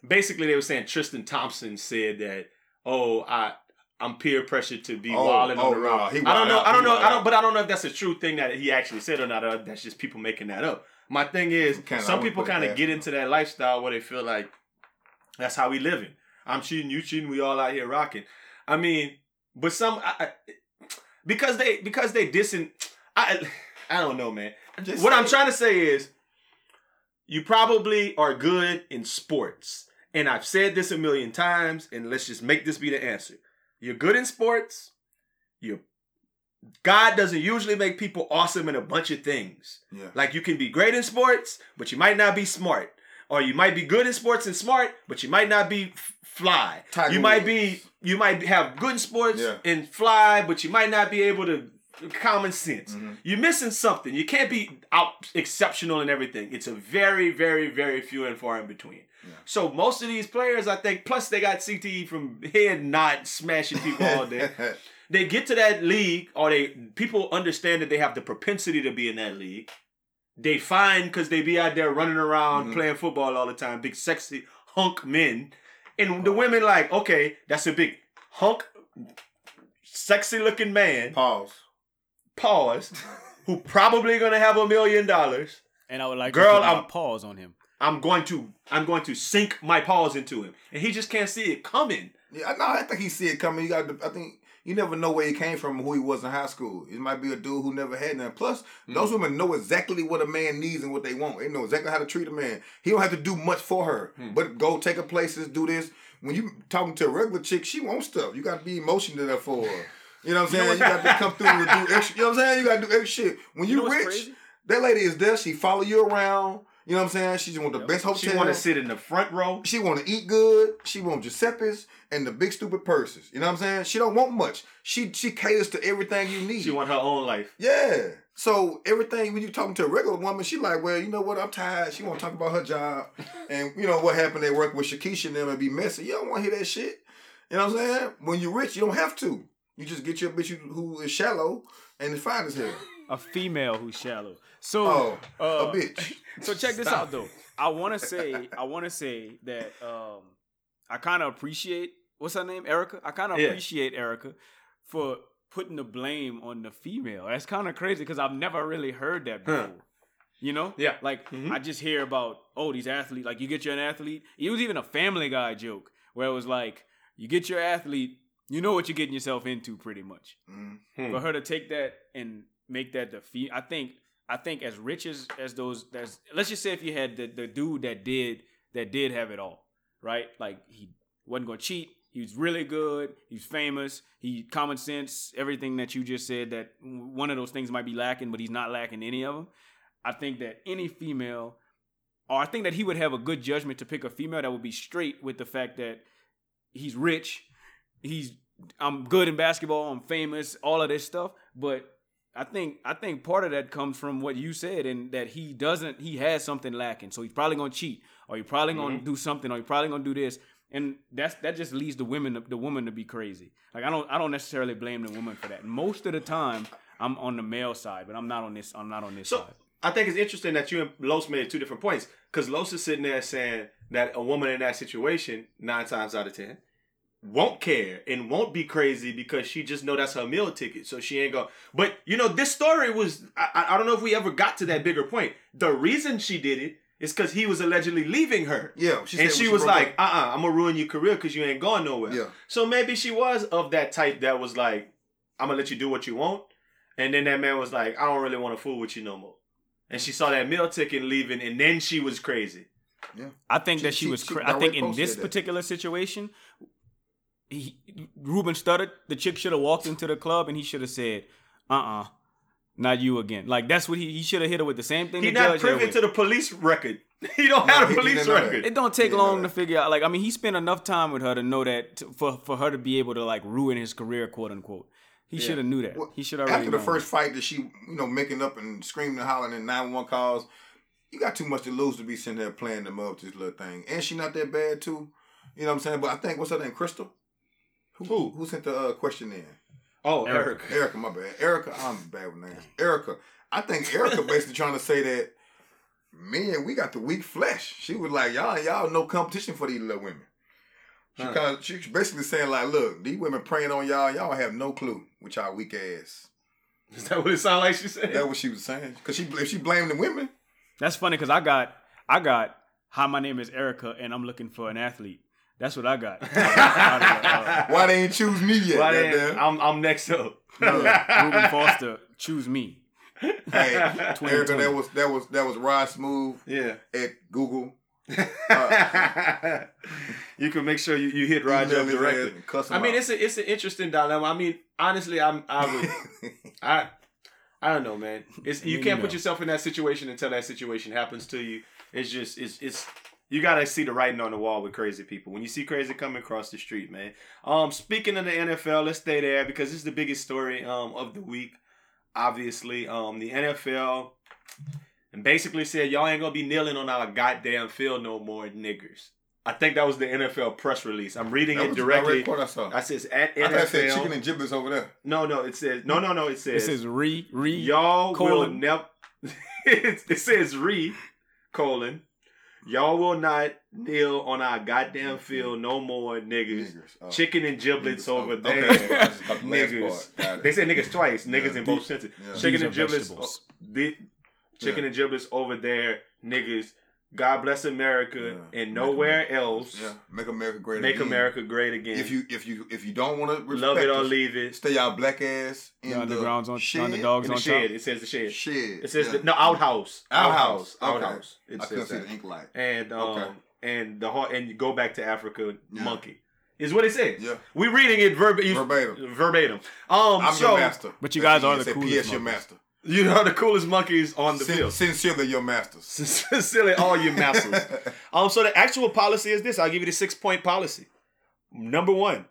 basically they were saying Tristan Thompson said that, oh, I I'm peer pressured to be Oh, wilding oh, on the road. he I don't know. out, I don't know. I don't. But I don't know if that's a true thing that he actually said or not. Or that's just people making that up. My thing is, Kinda, some people kind of get into that lifestyle where they feel like that's how we living. I'm cheating, you cheating, we all out here rocking. I mean, but some I, I, because they because they dissing. I I don't know, man. Just what say I'm trying to say is, you probably are good in sports. And I've said this a million times, and let's just make this be the answer. You're good in sports. You're God doesn't usually make people awesome in a bunch of things. Yeah. Like you can be great in sports, but you might not be smart. Or you might be good in sports and smart, but you might not be f- fly. Tiger you might Woods. be you might have good in sports Yeah. and fly, but you might not be able to common sense. Mm-hmm. You're missing something. You can't be out exceptional in everything. It's a very, very, very few and far in between. So most of these players, I think, plus they got CTE from head nod smashing people all day. they get to that league, or they people understand that they have the propensity to be in that league. They find because they be out there running around playing football all the time, big sexy hunk men, and the women like, okay, that's a big hunk, sexy looking man. Pause. Pause. who probably gonna have a million dollars. And I would like Girl, to put I'm- pause on him. I'm going to I'm going to sink my paws into him, and he just can't see it coming. Yeah, no, I think he see it coming. You got, I think you never know where he came from, who he was in high school. It might be a dude who never had none. Plus, those mm. women know exactly what a man needs and what they want. They know exactly how to treat a man. He don't have to do much for her, hmm. but go take her places, do this. When you talking to a regular chick, she wants stuff. You got to be emotional there for her. You know what I'm saying? You got to come through and do extra. You know what I'm saying? You got to do extra shit. When you, know rich, crazy? that lady is there. She follow you around. You know what I'm saying? She just want the best hotel. She want to sit in the front row. She want to eat good. She want Giuseppe's and the big stupid purses. You know what I'm saying? She don't want much. She she caters to everything you need. She want her own life. yeah. So everything when you talking to a regular woman, she like, well, you know what? I'm tired. She want to talk about her job and you know what happened at work with Shakisha and them and be messy. You don't want to hear that shit. You know what I'm saying? When you're rich, you don't have to. You just get your bitch who- is shallow and is fine as hell. A female who's shallow. So Oh, uh, a bitch. So check this out though. I want to say I want to say that um I kind of appreciate what's her name Erica. I kind of Yeah. appreciate Erica for putting the blame on the female. That's kind of crazy because I've never really heard that Huh. before. You know? Yeah. Like Mhm. I just hear about oh these athletes like you get your an athlete. It was even a Family Guy joke where it was like you get your athlete, you know what you're getting yourself into pretty much. Mm. Hmm. for her to take that and make that the fee i think i think as rich as as those that's let's just say if you had the, the dude that did that did have it all right? Like he wasn't gonna cheat. He was really good. He's famous. He common sense everything that you just said that one of those things might be lacking but he's not lacking any of them i think that any female or i think that he would have a good judgment to pick a female that would be straight with the fact that he's rich he's I'm good in basketball, I'm famous, all of this stuff, but I think I think part of that comes from what you said and that he doesn't he has something lacking. So he's probably going to cheat or he's probably going to mm-hmm. do something or he's probably going to do this and that's that just leads the women the woman to be crazy. Like I don't I don't necessarily blame the woman for that. Most of the time I'm on the male side, but I'm not on this I'm not on this side. So side. I think it's interesting that you and Los made two different points because Los is sitting there saying that a woman in that situation nine times out of ten won't care and won't be crazy because she just know that's her meal ticket, so she ain't go. But you know, this story was I, I I don't know if we ever got to that bigger point. The reason she did it is because he was allegedly leaving her. Yeah, she and said she was like, up- "Uh, uh-uh, I'm gonna ruin your career because you ain't going nowhere." Yeah. So maybe she was of that type that was like, "I'm gonna let you do what you want," and then that man was like, "I don't really want to fool with you no more." And she saw that meal ticket leaving, and then she was crazy. Yeah. I think She- that she, she- was. she Cra- I think in this posted that. particular situation, he, Reuben stuttered. The chick should have walked into the club and he should have said, "Uh, uh not you again." Like that's what he he should have hit her with the same thing. He the not judge hit privy to the police record. He don't No, have a police didn't know that. record. It don't take long to figure out. Like I mean, he spent enough time with her to know that to, for for her to be able to like ruin his career, quote unquote. He should have knew that. Well, he should have already After the known. first fight that she, you know, making up and screaming and hollering and 911 calls, you got too much to lose to be sitting there playing them up this little thing. And she not that bad too. You know what I'm saying? But I think what's her name? Crystal? Who Who? who sent the uh, question in? Oh, Erica. Eric. Erica, my bad. Erica, I'm bad with names. Erica. I think Erica basically trying to say that men, we got the weak flesh. She was like, Y'all y'all no competition for these little women. She Huh. kind of she's basically saying like, look, these women preying on y'all, y'all have no clue with y'all weak ass. Is that what it sounded like she said? That's what she was saying. Cause she if she blamed the women, That's funny because I got I got hi, my name is Erica and I'm looking for an athlete. That's what I got. Out of the, uh, why they ain't choose me yet? Why they- goddamn? I'm I'm next up. Reuben Foster, choose me. Hey, Erica, that was that was that was Rod Smooth yeah. at Google. you can make sure you, you hit Roger Email up directly. cuss I mean, out. it's a it's an interesting dilemma. I mean, honestly, I'm I would I I don't know, man. It's you mean, can't you put yourself in that situation until that situation happens to you. It's just it's it's you gotta see the writing on the wall with crazy people. When you see crazy coming across the street, man. Um, speaking of the NFL, let's stay there because this is the biggest story um of the week. Obviously, um, the NFL and basically said y'all ain't gonna be kneeling on our goddamn field no more, niggers. I think that was the NFL press release. I'm reading that it was directly. direct I saw. I says at I thought it said NFL. chicken and giblets over there. no, no, it says no, no, no. It says It says says re re. y'all will colon. never. it, it says re colon. Y'all will not kneel on our goddamn mm-hmm. field no more, niggas. Niggers. Oh. Chicken and giblets Niggers. over Oh, there. okay. I just got the last niggas. part. Got it. They said niggas twice. Niggas Yeah. in both senses. Yeah. Chicken These and giblets. vegetables. the, chicken Yeah. and giblets over there, niggas. God bless America Yeah. and Make nowhere America- else. Yeah, make America great Make again. America great again. If you if you if you don't want to love it or us, leave it. stay y'all black ass in The underground's on- shed. underdogs In the on shed. top. It says the shed. Shed. It says yeah. the, no outhouse. Outhouse. Okay. Outhouse. It I couldn't says see that. the ink light. And um Okay. and the heart and you go back to Africa Yeah. monkey. Is what it says. Yeah, We reading it verb- verbatim. verbatim. Um I'm so your master. But you guys are the said, coolest P.S. your master. You know the coolest monkeys on the Sin- field. Sincerely, your masters. Silly all your masters. Um, so the actual policy is this. I'll give you the six point policy. Number one,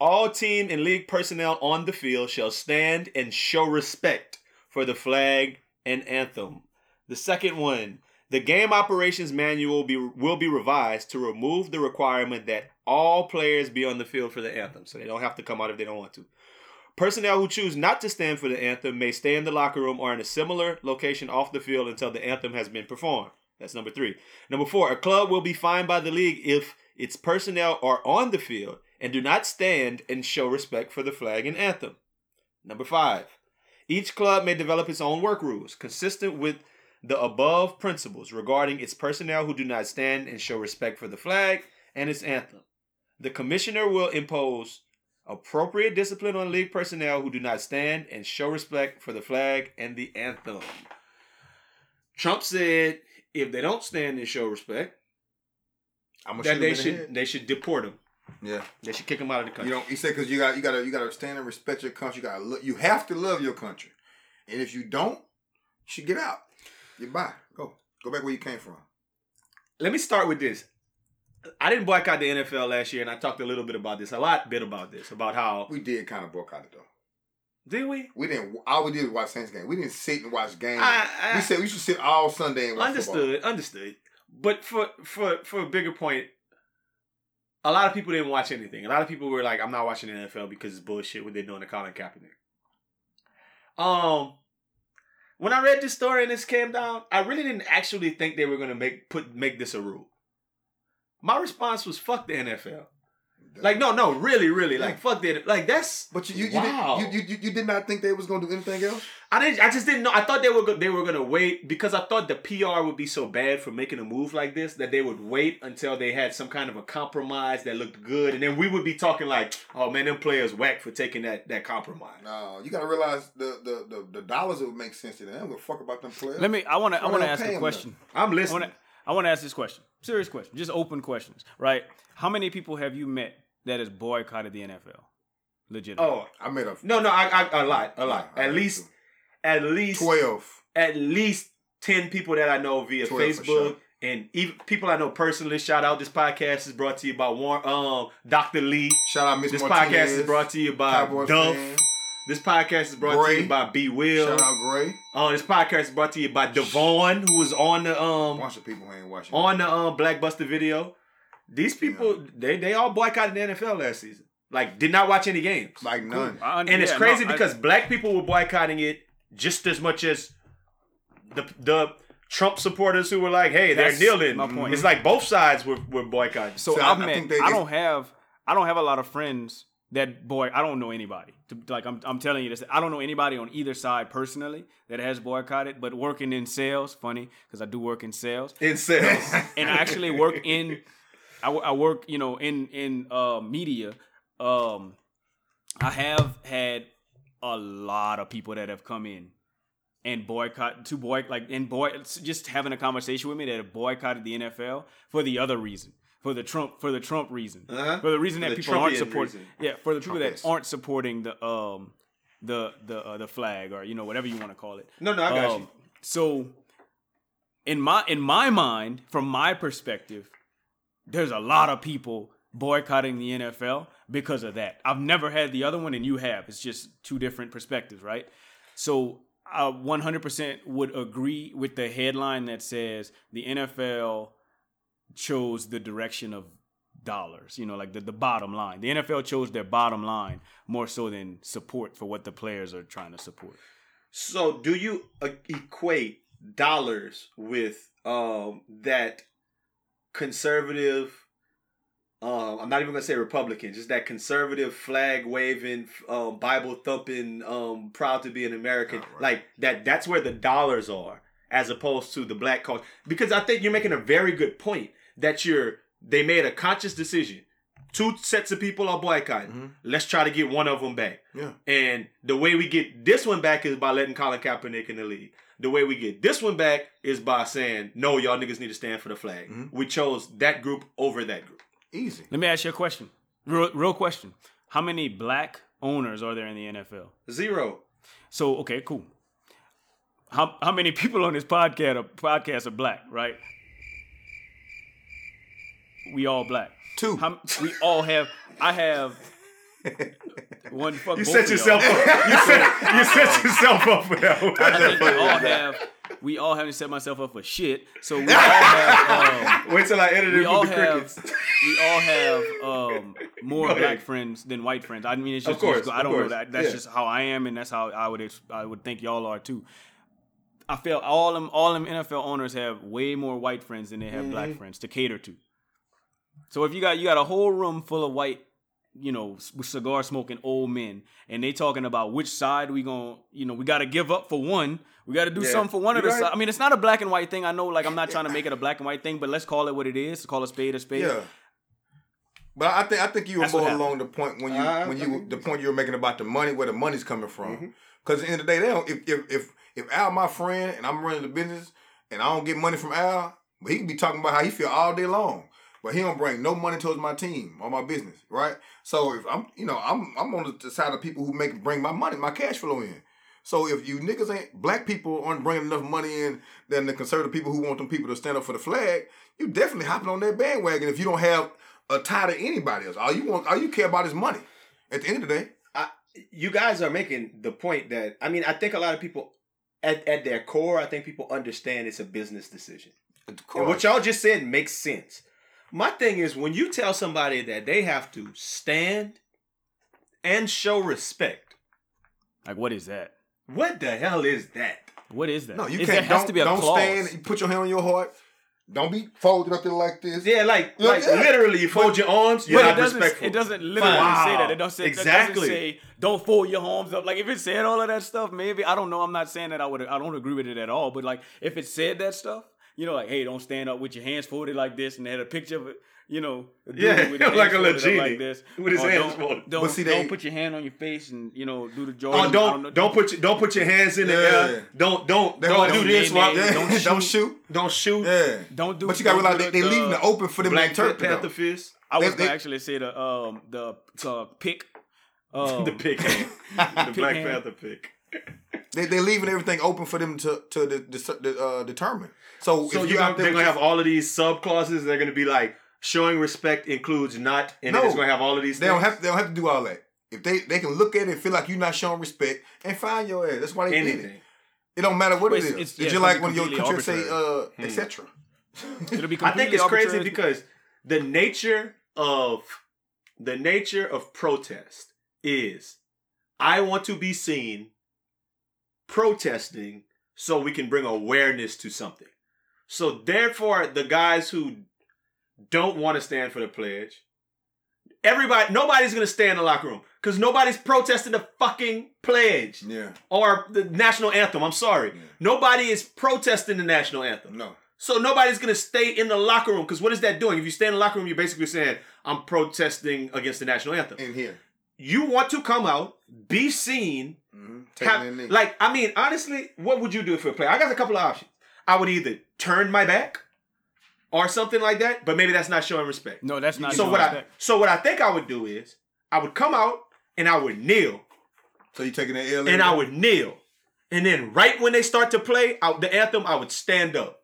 all team and league personnel on the field shall stand and show respect for the flag and anthem. The second one, the game operations manual be, will be revised to remove the requirement that all players be on the field for the anthem, so they don't have to come out if they don't want to. Personnel who choose not to stand for the anthem may stay in the locker room or in a similar location off the field until the anthem has been performed. That's number three. Number four, a club will be fined by the league if its personnel are on the field and do not stand and show respect for the flag and anthem. Number five, each club may develop its own work rules consistent with the above principles regarding its personnel who do not stand and show respect for the flag and its anthem. The commissioner will impose appropriate discipline on league personnel who do not stand and show respect for the flag and the anthem. Trump said if they don't stand and show respect, I'm that they should they should deport them. Yeah, They should kick them out of the country. you know, he said because you got you got to you got to stand and respect your country. You got to you have to love your country, and if you don't, you should get out. Get by. Go go back where you came from. Let me start with this. I didn't boycott the NFL last year, and I talked a little bit about this, a lot bit about this, about how We did kind of boycott it though. did we? We didn't. All we did was watch Saints game. We didn't sit and watch games. I- I- we said we should sit all Sunday and watch understood, understood. But for for for a bigger point, a lot of people didn't watch anything. A lot of people were like, "I'm not watching the NFL because it's bullshit what they're doing to Colin Kaepernick." Um, when I read this story and this came down, I really didn't actually think they were gonna make put make this a rule. My response was, "Fuck the NFL." Like, no, no, really, really, like, fuck that. Like, that's But you you, you, Wow. did, you, you you did not think they was gonna do anything else. I didn't. I just didn't know. I thought they were go- they were gonna wait because I thought the PR would be so bad for making a move like this that they would wait until they had some kind of a compromise that looked good, and then we would be talking like, "Oh man, them players whack for taking that that compromise." No, you gotta realize the the the, the dollars would make sense to them. They don't give a fuck about them players. Let me. I want to. I Why want to ask a him question. I'm I listening. want to. I want to ask this question. Serious question. Just open questions. Right. How many people have you met that has boycotted the NFL? Legit. oh I made a no, no, I, I a lot, a lot. Yeah, at least, too. at least, twelve. at least ten people that I know via Facebook. sure. And even people I know personally, shout out. This podcast is brought to you by Warren, um, Dr. Lee. Shout out Miss This Martinez, podcast is brought to you by Cowboys Duff. fan. This podcast is brought to you by B Will. Shout out Gray. Uh, this podcast is brought to you by Devon, who was on the um bunch of people who ain't watching. on the um Blackbuster video. These people, they they all boycotted the NFL last season. Like, did not watch any games. like none. I- and it's crazy no, I- because black people were boycotting it just as much as the the Trump supporters who were like, "Hey, they're That's kneeling." my point. It's like both sides were, were boycotting. So So I- I've I met. think they- I don't have. I don't have a lot of friends that boy. I don't know anybody. To, like I'm. I'm telling you this. I don't know anybody on either side personally that has boycotted. But working in sales, funny because I do work in sales, in sales. and I actually work in. I, I work, you know, in in uh, media. Um, I have had a lot of people that have come in and boycott to boy like and boy just having a conversation with me that have boycotted the NFL for the other reason. For the Trump for the Trump reason. Uh-huh. For the reason For that the people aren't supporting reason. Yeah, for the people that aren't supporting the um the the uh, the flag or you know whatever you want to call it. No, no, I got Um, you. So in my in my mind, from my perspective, there's a lot of people boycotting the NFL because of that. I've never had the other one, and you have. It's just two different perspectives, right? So I 100% would agree with the headline that says the NFL chose the direction of dollars, you know, like the, the bottom line. The NFL chose their bottom line more so than support for what the players are trying to support. So, do you uh, equate dollars with um, that conservative? Um, I'm not even gonna say Republican, just that conservative flag waving, um, Bible thumping, um, proud to be an American. Right. Like that. That's where the dollars are, as opposed to the black cause. Because I think you're making a very good point that you're. They made a conscious decision. Two sets of people are boycotting. Mhm. Let's try to get one of them back. Yeah. And the way we get this one back is by letting Colin Kaepernick in the league. The way we get this one back is by saying, no, y'all niggas need to stand for the flag. Mhm. We chose that group over that group. Easy. Let me ask you a question. Real, real question. How many black owners are there in the NFL? Zero. So, okay, cool. How how many people on this podcast are, podcast are black, right? We all black. Two. How, we all have. I have one. Fuck You both set of yourself y'all. up. You set, you set yourself up for that one. I think we all have. We all haven't set myself up for shit. So we all have. Um, Wait till I edit we it all with the have crickets. we all have um, more black friends than white friends. I mean, it's just, Of course, just- I don't know course, that. That's yeah. just how I am, and that's how I would I would think y'all are too. I feel all them all them NFL owners have way more white friends than they have black Mm-hmm. friends to cater to. So if you got you got a whole room full of white, you know, cigar smoking old men, and they talking about which side we gonna, you know, we got to give up for one. We got to do Yeah. something for one of the You're right. sides. I mean, it's not a black and white thing. I know, like, I'm not trying to make it a black and white thing, but let's call it what it is. Call a spade a spade. Yeah. But I think I think you were That's more along the point when you Uh, when I you mean- the point you were making about the money where the money's coming from. Mhm. Because at the end of the day, they don't. If if if if Al my friend and I'm running the business and I don't get money from Al, but he can be talking about how he feel all day long, but he don't bring no money towards my team or my business, right? So if I'm you know I'm I'm on the side of people who make bring my money my cash flow in. So if you niggas ain't black people aren't bringing enough money in than the conservative people who want them people to stand up for the flag, you definitely hopping on that bandwagon if you don't have a tie to anybody else. All you want, all you care about is money. At the end of the day, you guys are making the point that I mean, I think a lot of people at, at their core, I think people understand it's a business decision. And what y'all just said makes sense. My thing is when you tell somebody that they have to stand and show respect, Like, what is that? what the hell is that? What is that? No, you Is- can't. There has don't to be a don't clause. stand. Put your hand on your heart. Don't be folded up there like this. Yeah, like Yeah, like yeah. literally you fold your arms, you're But it not doesn't. respectful. It doesn't literally Wow. say that. It doesn't say Exactly. It doesn't say don't fold your arms up. Like if it said all of that stuff, maybe I don't know. I'm not saying that I would. I don't agree with it at all. But like if it said that stuff, you know, like hey, don't stand up with your hands folded like this, and they had a picture of it. You know, Yeah, with his like a folded up like this, with his Or hands don't, folded. Don't, But see, don't they- put your hand on your face and you know do the Oh, Jordan. don't don't put your, don't put your hands in the Yeah. air. Don't don't They don't want- do don't this. while- Yeah, Don't don't, shoot. shoot. Don't shoot. Yeah. Don't do. But you got to realize do they, they the- leaving it open for them to Black interpret. Panther fist. I was gonna actually say the um the uh, pick. Um, the pick the Black. Panther pick. They they leaving everything open for them to to de- de- de- uh, determine. So, So if you you gonna, they're gonna have all of these sub clauses. They're gonna be like showing respect includes not, and then No. it's gonna have all of these. they don't have they don't have to do all that. If they they can look at it and feel like you're not showing respect and find your ass. That's why they did it. It don't matter what Well, it is. it's- It's, it's- yeah, just like when be your country say uh Hmm. etc. It'll be I think completely it's crazy because the nature of the nature of protest is I want to be seen protesting so we can bring awareness to something. So therefore the guys who don't want to stand for the pledge everybody nobody's going to stay in the locker room cuz nobody's protesting the fucking pledge Yeah. or the national anthem. I'm sorry. Yeah. Nobody is protesting the national anthem. No. So nobody's gonna stay in the locker room because what is that doing? If you stay in the locker room, you're basically saying I'm protesting against the national anthem. In here. you want to come out, be seen, Mm-hmm. have, Taking that knee. like I mean, honestly, what would you do for a player? I got a couple of options. I would either turn my back or something like that, but maybe that's not showing respect. No, that's not. so showing what I so what I think I would do is I would come out and I would kneel so you taking that L? and I would kneel, and then right when they start to play out the anthem, I would stand up,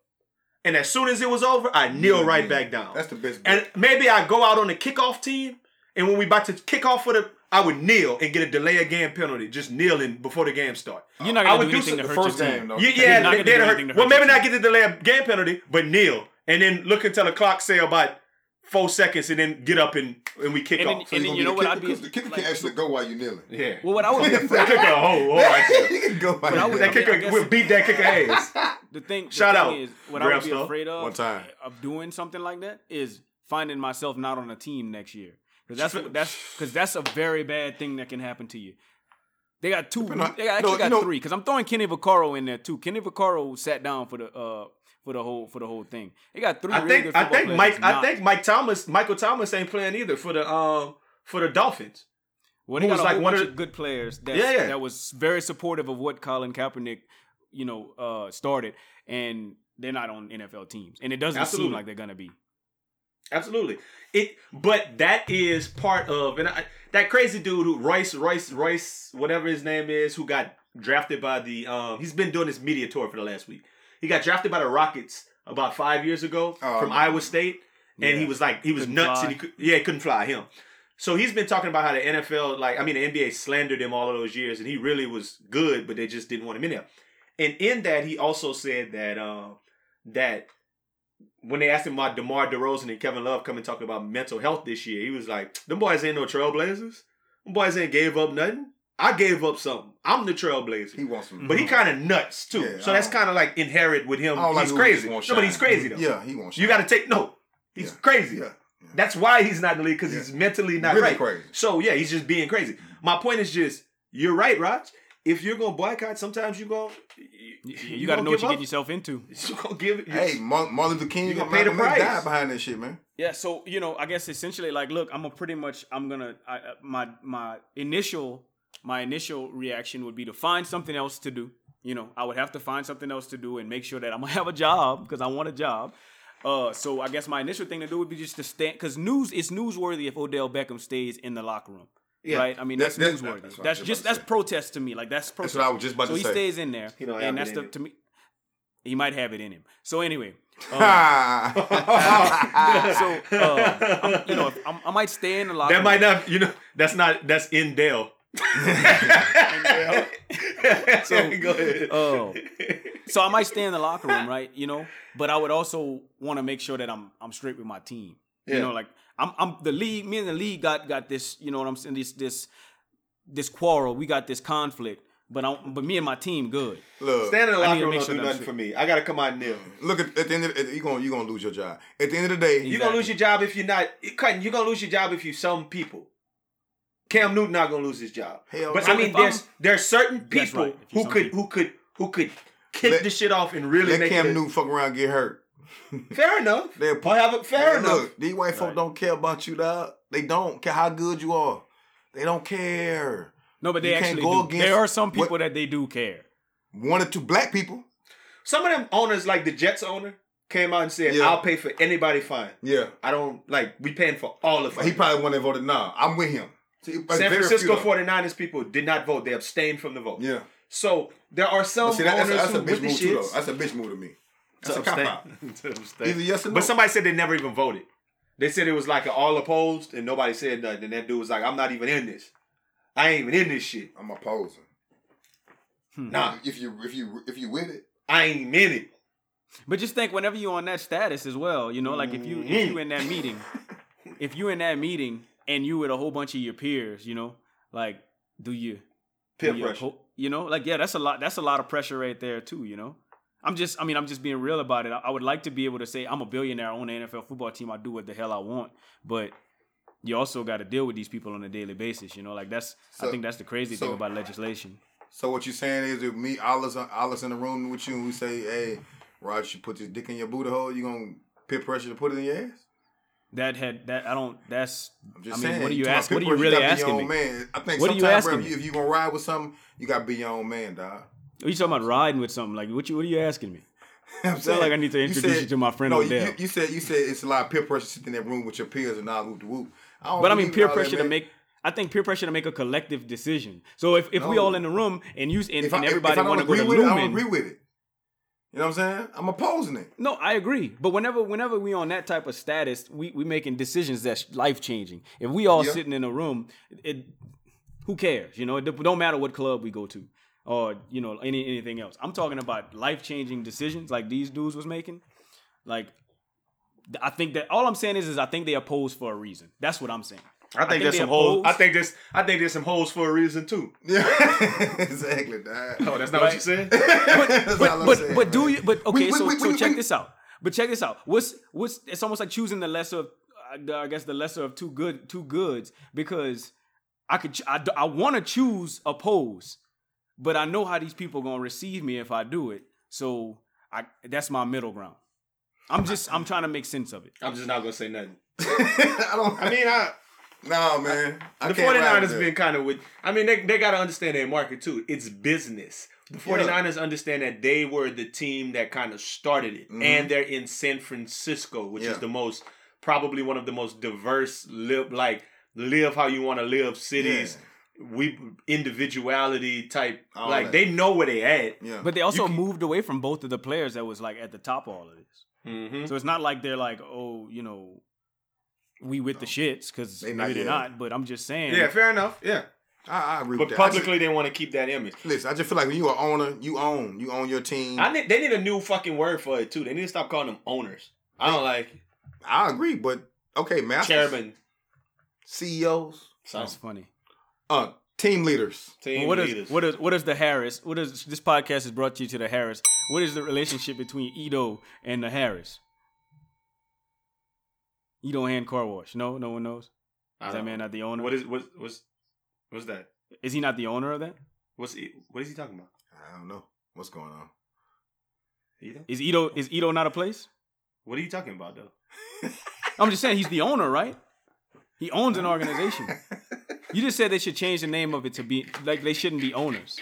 and as soon as it was over, I kneel Yeah, right yeah. back down. That's the best. And maybe I go out on the kickoff team, and when we about to kick off for the, I would kneel and get a delay of game penalty, just kneeling before the game start. You're not gonna would do do anything some- to the hurt first your game, team. though. Yeah, yeah, not they, gonna they'd hurt. to Well, maybe not get the delay of game penalty, but kneel, and then look until the clock say about four seconds, and then get up and and we kick And then- off. So and then you know what the I'd be- because the kicker like, can actually go while you're kneeling. yeah. Well, what I would be That afraid kicker, oh, all right. you can go while you would- That I mean, kicker, guess- we'll beat that kicker ass. the thing. the thing out, is what I would be Stuff. afraid of One time. of doing something like that is finding myself not on a team next year. Because that's what- that's because that's a very bad thing that can happen to you. They got two. They got- actually no, got know- three. Because I'm throwing Kenny Vaccaro in there too. Kenny Vaccaro sat down for the uh for the whole for the whole thing. They got three. I really think I think Mike I think Mike Thomas Michael Thomas ain't playing either for the um for the Dolphins. Well, they who got was a like one of, good players. That, Yeah, yeah. that was very supportive of what Colin Kaepernick, you know, uh, started, and they're not on NFL teams, and it doesn't Absolutely. seem like they're gonna be. Absolutely. It but that is part of and I, that crazy dude who Royce Royce Royce whatever his name is who got drafted by the um he's been doing this media tour for the last week. He got drafted by the Rockets about 5 years ago Oh, from yeah. Iowa State and he was like he was Couldn't nuts fly. and he could, yeah, he couldn't fly him. So he's been talking about how the NFL like I mean the NBA slandered him all of those years and he really was good but they just didn't want him in there. And in that he also said that um that when they asked him about DeMar DeRozan and Kevin Love coming talking about mental health this year, he was like, "Them boys ain't no trailblazers. Them boys ain't gave up nothing. I gave up something. I'm the trailblazer." He wants some. but he kind of nuts too, Yeah, so that's kind of like inherent with him. Don't like He's crazy. No, but he's crazy though. Yeah, he won't. You got to take no. He's Yeah. crazy. Yeah. That's why he's not in the league because he's mentally not Really right. crazy. So yeah, he's just being crazy. My point is just you're right, Raj. If you're gonna boycott, sometimes you go. You, you got to know what you're getting yourself into. You gonna give it. Hey, Martin Martin Luther King You and gonna pay the Malcolm price. died behind that shit, man. Yeah, so you know, I guess essentially, like, look, I'm a pretty much, I'm gonna, I, uh, my my initial, my initial reaction would be to find something else to do. You know, I would have to find something else to do and make sure that I'm gonna have a job because I want a job. Uh, so I guess my initial thing to do would be just to stand because news it's newsworthy if Odell Beckham stays in the locker room. Yeah. Right, I mean that's, That's- newsworthy. that's That's, what I was just just that's protest to me. Like that's protest. what I was just about so to he stays in there, He don't and it that's in the to me. He might have it in him. So anyway, uh, Ha! so uh, I'm, you know, I'm, I might stay in the locker. That might room. not, you know, that's not, that's in Dale. So, go ahead. Oh, so I might stay in the locker room, right? You know, but I would also want to make sure that I'm I'm straight with my team. Yeah. You know, like I'm I'm the league. Me and the league got got this. You know what I'm saying? This this this quarrel. We got this conflict. But I'm but me and my team good. Look, Standing in the locker room make don't sure do that I'm nothing for me. I gotta come out and kneel. look at, at the end of the, you gonna you gonna lose your job. At the end of the day, You're gonna lose your job if you're not. Cutting, you're gonna lose your job if you some people. Cam Newton not gonna lose his job. Hell but no. I mean, If I'm- there's there's certain people right, who could people. who could who could kick Let- the shit off and really let make Cam it. Newton fuck around and get hurt. Fair enough. They'll Paul have a fair Man, enough. Look, these white folk Right. don't care about you, dog. They don't care how good you are. They don't care. No, but they You can't actually go do. against There are some what- people that they do care. One or two black people. Some of them owners, like the Jets owner, came out and said, Yeah. "I'll pay for anybody fine. Yeah. I don't like we paying for all of it. He probably wouldn't have voted nah. I'm with him. See, San Francisco few, though. 49ers people did not vote; they abstained from the vote. Yeah. So there are some But see, that, owners that's a who bitch with the move too, though. That's a bitch move to me. That's to a cop abstain. out. To abstain. Either yes or no. But somebody said they never even voted. They said it was like an all opposed, and nobody said nothing. And that dude was like, "I'm not even in this. I ain't even in this shit. I'm opposing. Hmm. Nah, If you if you if you with it, I ain't in it." But just think, whenever you're on that status as well, you know, like if you if you in that meeting, if you in that meeting and you with a whole bunch of your peers, you know, like do you Peer do you pressure. oppo- you know, like yeah, that's a lot. That's a lot of pressure right there too. You know, I'm just, I mean, I'm just being real about it. I, I would like to be able to say I'm a billionaire, I own an NFL football team, I do what the hell I want, but you also got to deal with these people on a daily basis. You know, like that's I think that's the crazy thing about legislation. so what you're saying is if me, Alice, Alice in the room with you, and we say, hey, Rod, you put this dick in your booty hole, you gonna peer pressure to put it in your ass? That had that I don't. That's. I'm just I mean, saying. what are you asking? What are you really gotta be your asking me? Man. I think What you sometimes, bro, me? if you gonna ride with something, you gotta be your own man, dog. Are you talking about riding with something? Like what? You, what are you asking me? I'm Sound like I need to introduce you to my friend no, Odell. You, you said you said it's a lot of peer pressure sitting in that room with your peers and all whoop whoop. But I mean, peer all that, pressure to make. I think peer pressure to make a collective decision. So if, if we all in the room and you and, If I- and everybody want to go to with it, I don't agree with it. You know what I'm saying? I'm opposing it. No, I agree. But whenever whenever we on that type of status, we we making decisions that's life changing. If we all Yeah. sitting in a room, it who cares? You know, it don't matter what club we go to or you know any anything else. I'm talking about life changing decisions like these dudes was making. Like I think that all I'm saying is is I think they opposed for a reason. That's what I'm saying. I think, think there's they some holes. I think there's I think there's some holes for a reason too. Yeah, exactly. Dog. Oh, that's not what you said. That's all but I'm but saying, but do you? But okay, We- we- so we- so we- check we- this out. But check this out. What's what's? It's almost like choosing the lesser. Of, uh, I guess the lesser of two good two goods because I could I, I, d- I want to choose oppose, but I know how these people are gonna receive me if I do it. So I that's my middle ground. I'm just I'm trying to make sense of it. I'm just not gonna say nothing. I don't. I mean, I no, man. I the can't 49ers that. been kind of with. I mean, they they got to understand their market too. It's business. The 49ers understand that they were the team that kind of started it, Mhm. and they're in San Francisco, which Yeah. is the most probably one of the most diverse live like live how you want to live cities. We individuality type All like that. they know where they at. Yeah. But they also can- moved away from both of the players that was like at the top of all of this. Mm-hmm. So it's not like they're like, oh, you know, we with the shits because They maybe not- they're not. But I'm just saying. Yeah, fair enough. Yeah, I, I agree but with that. Just- publicly they want to keep that image. listen, I just feel like when you are owner, you own. You own your team. I need, they need a new fucking word for it too. They need to stop calling them owners. I don't like I agree, but okay, masters, chairman. CEOs, Sounds funny. Uh, team leaders. Team Well, what is leaders. what is what is the Harris? What is this podcast is brought to you to the Harris? What is the relationship between Ito and the Harris? Ito hand car wash. No, no one knows. Is that man know. not the owner? What is what what's what's that? Is he not the owner of that? What's he, what is he talking about? I don't know what's going on. Ito? Is Ito is Ito not a place? What are you talking about though? I'm just saying he's the owner, right? He owns an organization. You just said they should change the name of it to be like they shouldn't be owners.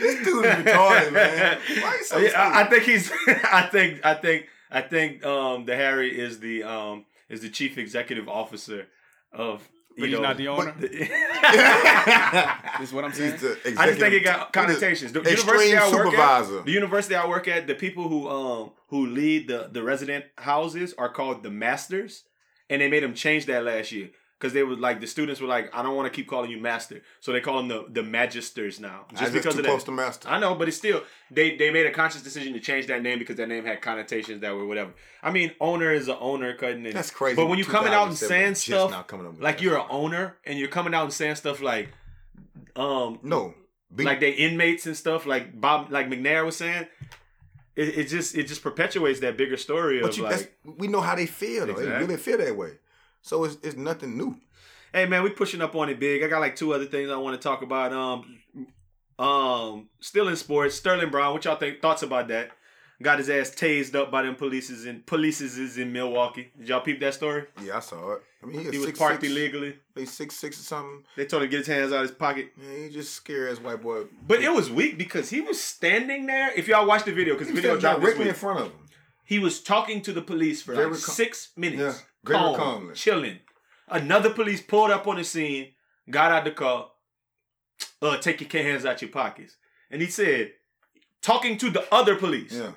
This dude is retarded, man. Why you so Yeah, I, I think he's. I think. I think. I think. Um, the Harry is the um is the chief executive officer of. But he's not the owner. I Is what I'm He's saying. the just think it got connotations. The Extreme university I work supervisor. at, the university I work at, the people who um who lead the the resident houses are called the masters, and they made them change that last year because they were like the students were like, I don't want to keep calling you master, so they call them the the magisters now, Just because of close that. to master. I know, but it's still they they made a conscious decision to change that name because that name had connotations that were whatever. I mean, owner is an owner, cutting it. That's crazy. But when you're coming out and saying stuff now coming up with like you're an owner and you're coming out and saying stuff like, um, no, be, like they inmates and stuff like Bob like McNair was saying. It, it just it just perpetuates that bigger story but of you, like, we know how they feel. Though. They Exactly. really feel that way. So it's it's nothing new. hey man, we pushing up on it big. I got like two other things I want to talk about. Um, um, still in sports, Sterling Brown. What y'all think? Thoughts about that? Got his ass tased up by them polices in polices in Milwaukee. Did y'all peep that story? Yeah, I saw it. I mean, he, He was six, parked six, illegally. He's six six or something. They told him to get his hands out of his pocket. Yeah, he just scary ass white boy. But it was weak because he was standing there. If y'all watch the video, because he the was video dropped directly in front of him. he was talking to the police for Very like cal- six minutes. Yeah, very calm, calmly. chilling. Another police pulled up on the scene, got out the car. Uh, take your hands out your pockets, and he said, talking to the other police. Yeah,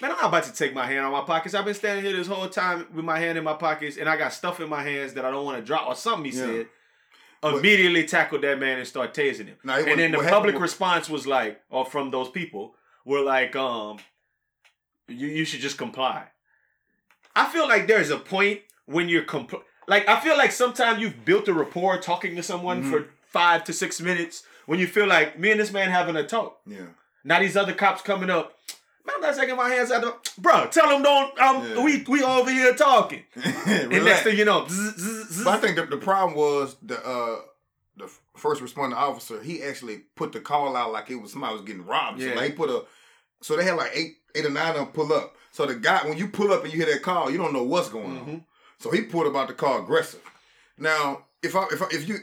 Man, I'm not about to take my hand out my pockets. I've been standing here this whole time with my hand in my pockets, and I got stuff in my hands that I don't want to drop, or something he Yeah. said. But- Immediately tackled that man and started tasing him. Now, and then the public response was like, or from those people, were like, um, you, you should just comply. I feel like there's a point when you're compl- like I feel like sometimes you've built a rapport talking to someone Mhm. for five to six minutes when you feel like me and this man having a talk. yeah. Now these other cops coming up. Man, I'm not taking my hands out the bro. Tell them don't. Um, Yeah. we we over here talking. And next thing you know, zzz, zzz, zzz. But I think the, the problem was the uh the first responding officer. He actually put the call out like it was somebody was getting robbed. Yeah. So like he put a so they had like eight eight or nine of them pull up. So the guy, when you pull up and you hear that call, you don't know what's going Mm-hmm. on. So he pulled about the car aggressive. Now, if I if I, if you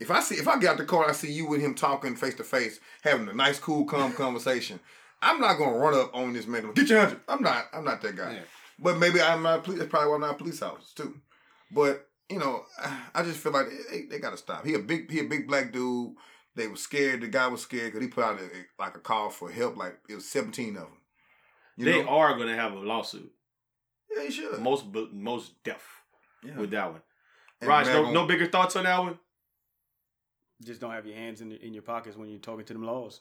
if I see if I get out the car, I see you with him talking face to face, having a nice, cool, calm conversation. I'm not gonna run up on this man. Get your up." I'm not. I'm not that guy. Yeah. But maybe I'm not. Police, that's probably why I'm not a police officer too. But you know, I just feel like they, they got to stop. He a big. He a big black dude. They were scared. The guy was scared because he put out a, like a call for help. Like it was 17 of them. You they know? are gonna have a lawsuit. Yeah, he should. Most most deaf Yeah. with that one. And Raj, no, gonna- no bigger thoughts on that one. Just don't have your hands in, in your pockets when you're talking to them laws.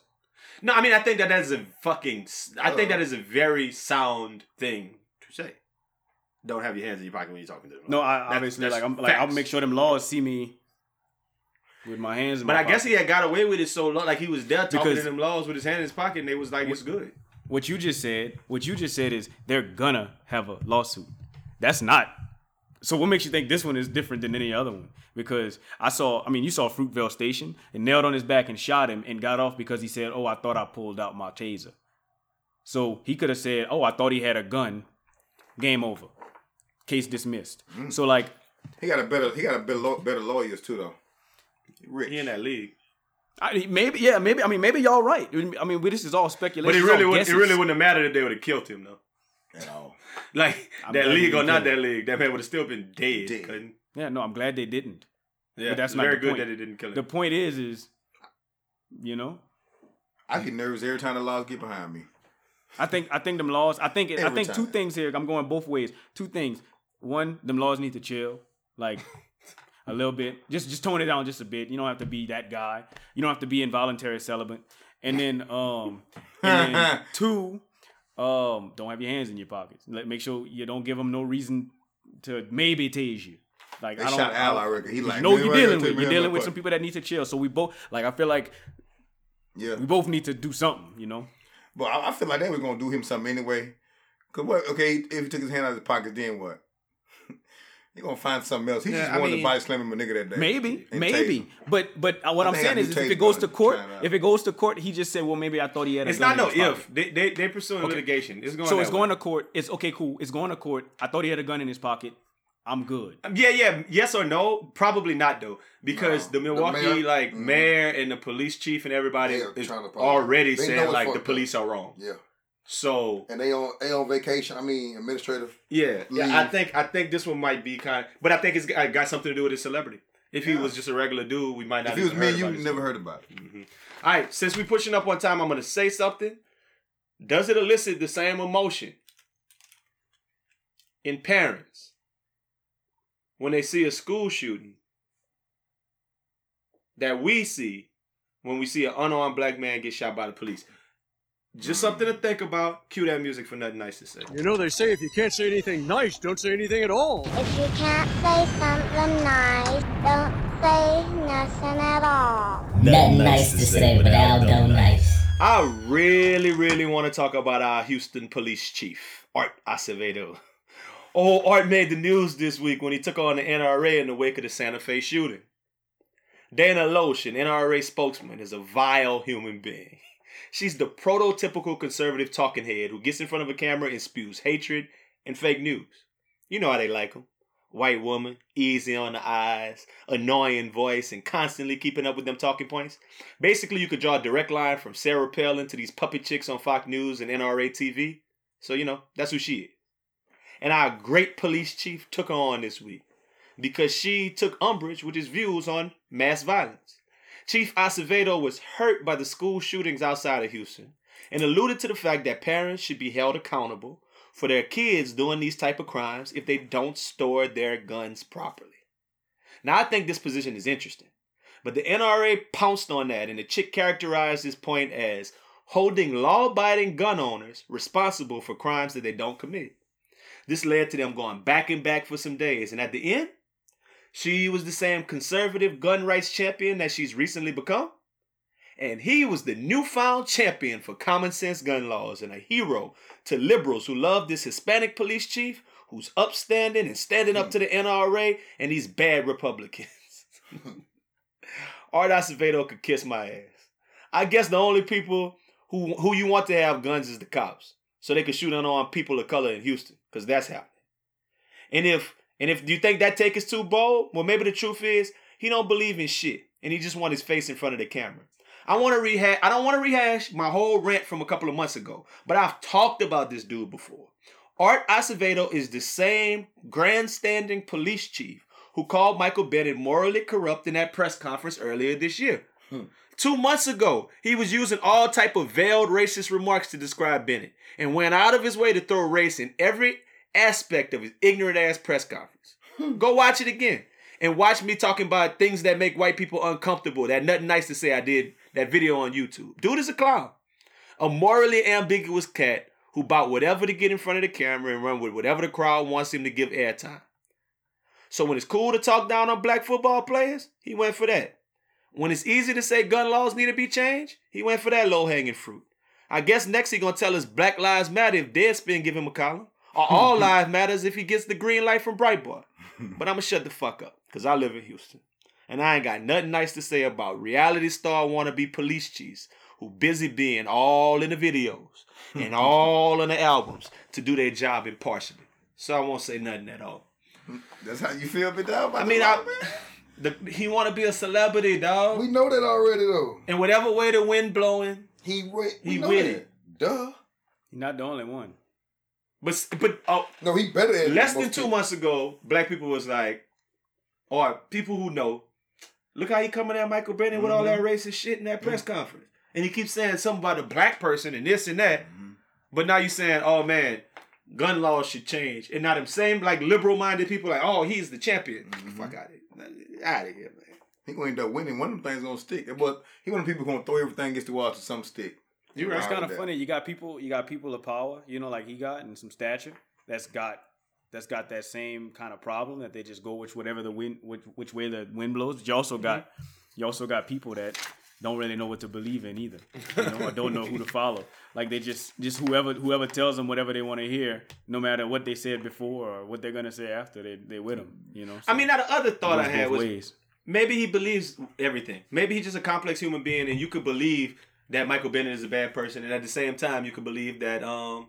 No, I mean I think that that is a fucking. I think Uh. that is a very sound thing to say. Don't have your hands in your pocket when you're talking to them. No, I That's- obviously that's like I'm like I'll make sure them laws see me with my hands in But my I guess he had got away with it so long, like he was there talking Because- to them laws with his hand in his pocket, and they was like, "It's good." what you just said, what you just said is they're gonna have a lawsuit. That's not. So what makes you think this one is different than any other one? Because I saw, I mean, you saw Fruitvale Station and nailed on his back and shot him and got off because he said, "Oh, I thought I pulled out my taser." So he could have said, "Oh, I thought he had a gun." Game over. Case dismissed. Mm. So like, He got a better. He got a better, better lawyers too though. He Rich. He in that league, I, maybe, yeah, maybe. I mean, maybe y'all right. I mean, this is all speculation. but it really, would, it really wouldn't have mattered if they would have killed him though. At all. Like I'm that glad league or didn't kill that league, that man would have still been dead. Dead. couldn't- Yeah, no, I'm glad they didn't. Yeah, But that's not very the good point. that it didn't kill him. The point is, is you know, I get nervous every time the laws get behind me. I think I think them laws. I think it, I Every think two things here. I'm going both ways. Two things. One, them laws need to chill, like a little bit. Just just tone it down just a bit. You don't have to be that guy. You don't have to be involuntary celibate. And then um, and then two, um, don't have your hands in your pockets. Like, make sure you don't give them no reason to maybe tase you. Like They I don't. shot Al, I, reckon. He like know you're dealing with. You're dealing with some people that need to chill. So we both like. I feel like Yeah. we both need to do something. You know. But I, I feel like they was gonna do him something anyway. Cause what? Okay, if he took his hand out of his pocket, then what? He gonna find something else. He Yeah, just I wanted mean- to body slam him a nigga that day. Maybe, And maybe, but but uh, what I I'm saying is, if it goes to court, trying if it goes to court, he just said, "Well, maybe I thought he had." A gun. It's gun not in no his if they they they pursuing litigation. It's going. So that it's going to court. It's okay, cool. It's going to court. I thought he had a gun in his pocket. I'm good. Yeah, yeah, yes or no? Probably not though, because No. the The Milwaukee mayor- like Mhm. mayor and the police chief and everybody is trying to find- already they saying like the fucked up. police are wrong. Yeah. So And they on they on vacation. I mean, administrative. yeah, yeah, I think I think this one might be kind, but I think it's got got something to do with his celebrity. If he Yeah. was just a regular dude, we might not. If he was me, you about would never heard about it. Mm-hmm. All right, since we pushing up on time, I'm gonna say something. Does it elicit the same emotion in parents when they see a school shooting that we see when we see an unarmed black man get shot by the police? Just something to think about. Cue that music for nothing nice to say. You know, they say if you can't say anything nice, don't say anything at all. If you can't say something nice, don't say nothing at all. Nothing nice to say, but Aldo nice. I really, really want to talk about our Houston police chief, Art Acevedo. Oh, Art made the news this week when he took on the NRA in the wake of the Santa Fe shooting. Dana Loesch, an NRA spokesman, is a vile human being. She's the prototypical conservative talking head who gets in front of a camera and spews hatred and fake news. You know how they like them. White woman, easy on the eyes, annoying voice, and constantly keeping up with them talking points. Basically, you could draw a direct line from Sarah Palin to these puppet chicks on Fox News and NRA TV. So, you know, that's who she is. And our great police chief took her on this week because she took umbrage with his views on mass violence. Chief Acevedo was hurt by the school shootings outside of Houston and alluded to the fact that parents should be held accountable for their kids doing these type of crimes if they don't store their guns properly. Now, I think this position is interesting, but the NRA pounced on that and the chick characterized this point as holding law-abiding gun owners responsible for crimes that they don't commit. This led to them going back and back for some days, and at the end, she was the same conservative gun rights champion that she's recently become. And he was the newfound champion for common sense gun laws and a hero to liberals who love this Hispanic police chief who's upstanding and standing up to the NRA and these bad Republicans. Art Acevedo could kiss my ass. I guess the only people who who you want to have guns is the cops. so they can shoot unarmed people of color in Houston, because that's happening. And if and if you think that take is too bold, well, maybe the truth is he don't believe in shit, and he just want his face in front of the camera. I want to rehash. I don't want to rehash my whole rant from a couple of months ago, but I've talked about this dude before. Art Acevedo is the same grandstanding police chief who called Michael Bennett morally corrupt in that press conference earlier this year. Hmm. Two months ago, he was using all type of veiled racist remarks to describe Bennett and went out of his way to throw race in every aspect of his ignorant ass press conference. Hmm. Go watch it again and watch me talking about things that make white people uncomfortable. That nothing nice to say I did that video on YouTube. Dude is a clown. A morally ambiguous cat who bought whatever to get in front of the camera and run with whatever the crowd wants him to give airtime. So when it's cool to talk down on black football players, he went for that. When it's easy to say gun laws need to be changed, he went for that low hanging fruit. I guess next he gonna tell us Black Lives Matter if Deadspin give him a column, Uh, all Lives Matters if he gets the green light from Breitbart. But I'ma shut the fuck up, cause I live in Houston, and I ain't got nothing nice to say about reality star wannabe police chiefs who busy being all in the videos and all in the albums to do their job impartially. So I won't say nothing at all. That's how you feel, big dog. I mean, I, the, he want to be a celebrity, dog. We know that already, though. And whatever way the wind blowing, He win. he win it. Duh. You're not the only one. But but oh, No, he better than less than two people. months ago, black people was like, or people who know, look how he coming at Michael Bennett with all mm-hmm. that racist shit in that press mm-hmm. conference, and he keeps saying something about a black person and this and that. Mm-hmm. But now you saying, oh man, gun laws should change, and now them same like liberal minded people like, oh he's the champion. Fuck out of here, out of here, man. He gonna end up winning. One of them things gonna stick. But he one of the people gonna throw everything against the wall to some stick. You It's kind of funny. You got people. You got people of power. You know, like he got and some stature. That's got. That's got that same kind of problem that they just go which whatever the wind which which way the wind blows. But you also got. Mm-hmm. You also got people that don't really know what to believe in either. You know, or don't know who to follow. Like they just just whoever whoever tells them whatever they want to hear, no matter what they said before or what they're gonna say after, they they with them. You know. I mean, now the other thought I had was ways. maybe he believes everything. Maybe he's just a complex human being, and you could believe that Michael Bennett is a bad person, and at the same time, you can believe that um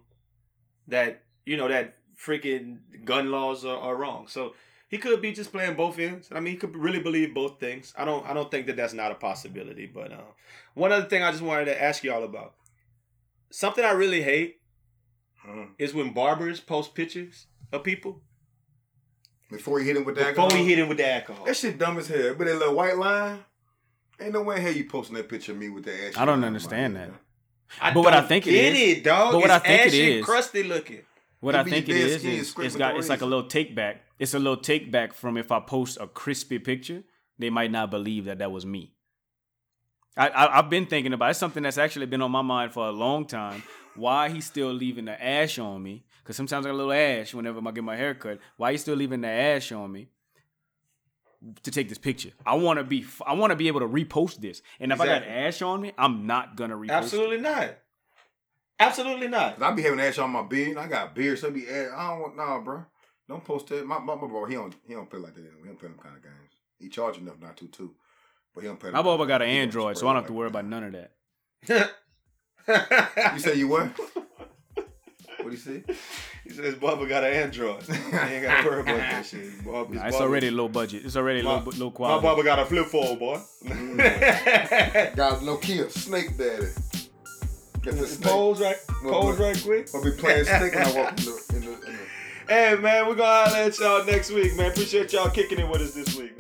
that you know that freaking gun laws are, are wrong. So he could be just playing both ends. I mean, he could really believe both things. I don't. I don't think that that's not a possibility. But uh, one other thing I just wanted to ask y'all about something I really hate Huh. is when barbers post pictures of people Before he hit him with that. before he hit him with the alcohol. That shit dumb as hell. But that little white line. Ain't no way in hell you posting that picture of me with that ass. I don't understand that. I But what I think it get is- it, dog. but what It's I think it ashy, is- crusty looking. What It I be think it dead is skin is scraping it's with got it's like a little take back. It's a little take back from if I post a crispy picture, they might not believe that that was me. I, I I've been thinking about it. it's something that's actually been on my mind for a long time. Why he's still leaving the ash on me? Because sometimes I got a little ash whenever I get my hair cut. Why he still leaving the ash on me? To take this picture, I want to be. I want to be able to repost this, and if I got ash on me, I'm not gonna repost. it. Absolutely not. Absolutely not. 'Cause I be having ash on my beard. I got beard, so it be ash. I don't want nah, bro. Don't post that. My, my, my bro, he don't he don't play like that. Anyway. He don't play them kind of games. He charge enough not to too, but he don't play. My them- Bubba got an Android, so I don't have like to worry that. about none of that. You say you what? what do you say? he says Bubba got an Android. He ain't got to worry about that shit. Bob, Nah, it's already low budget. It's already my, low, low my quality. Bubba got a flip phone, boy. Mm. Got no Nokia, Snake Daddy. Get the snake. Pose right, Well, pose but- right quick. I'll be playing snake when I walk in the in the. In the Hey man, we're gonna holler at y'all next week, man. Appreciate y'all kicking it with us this week.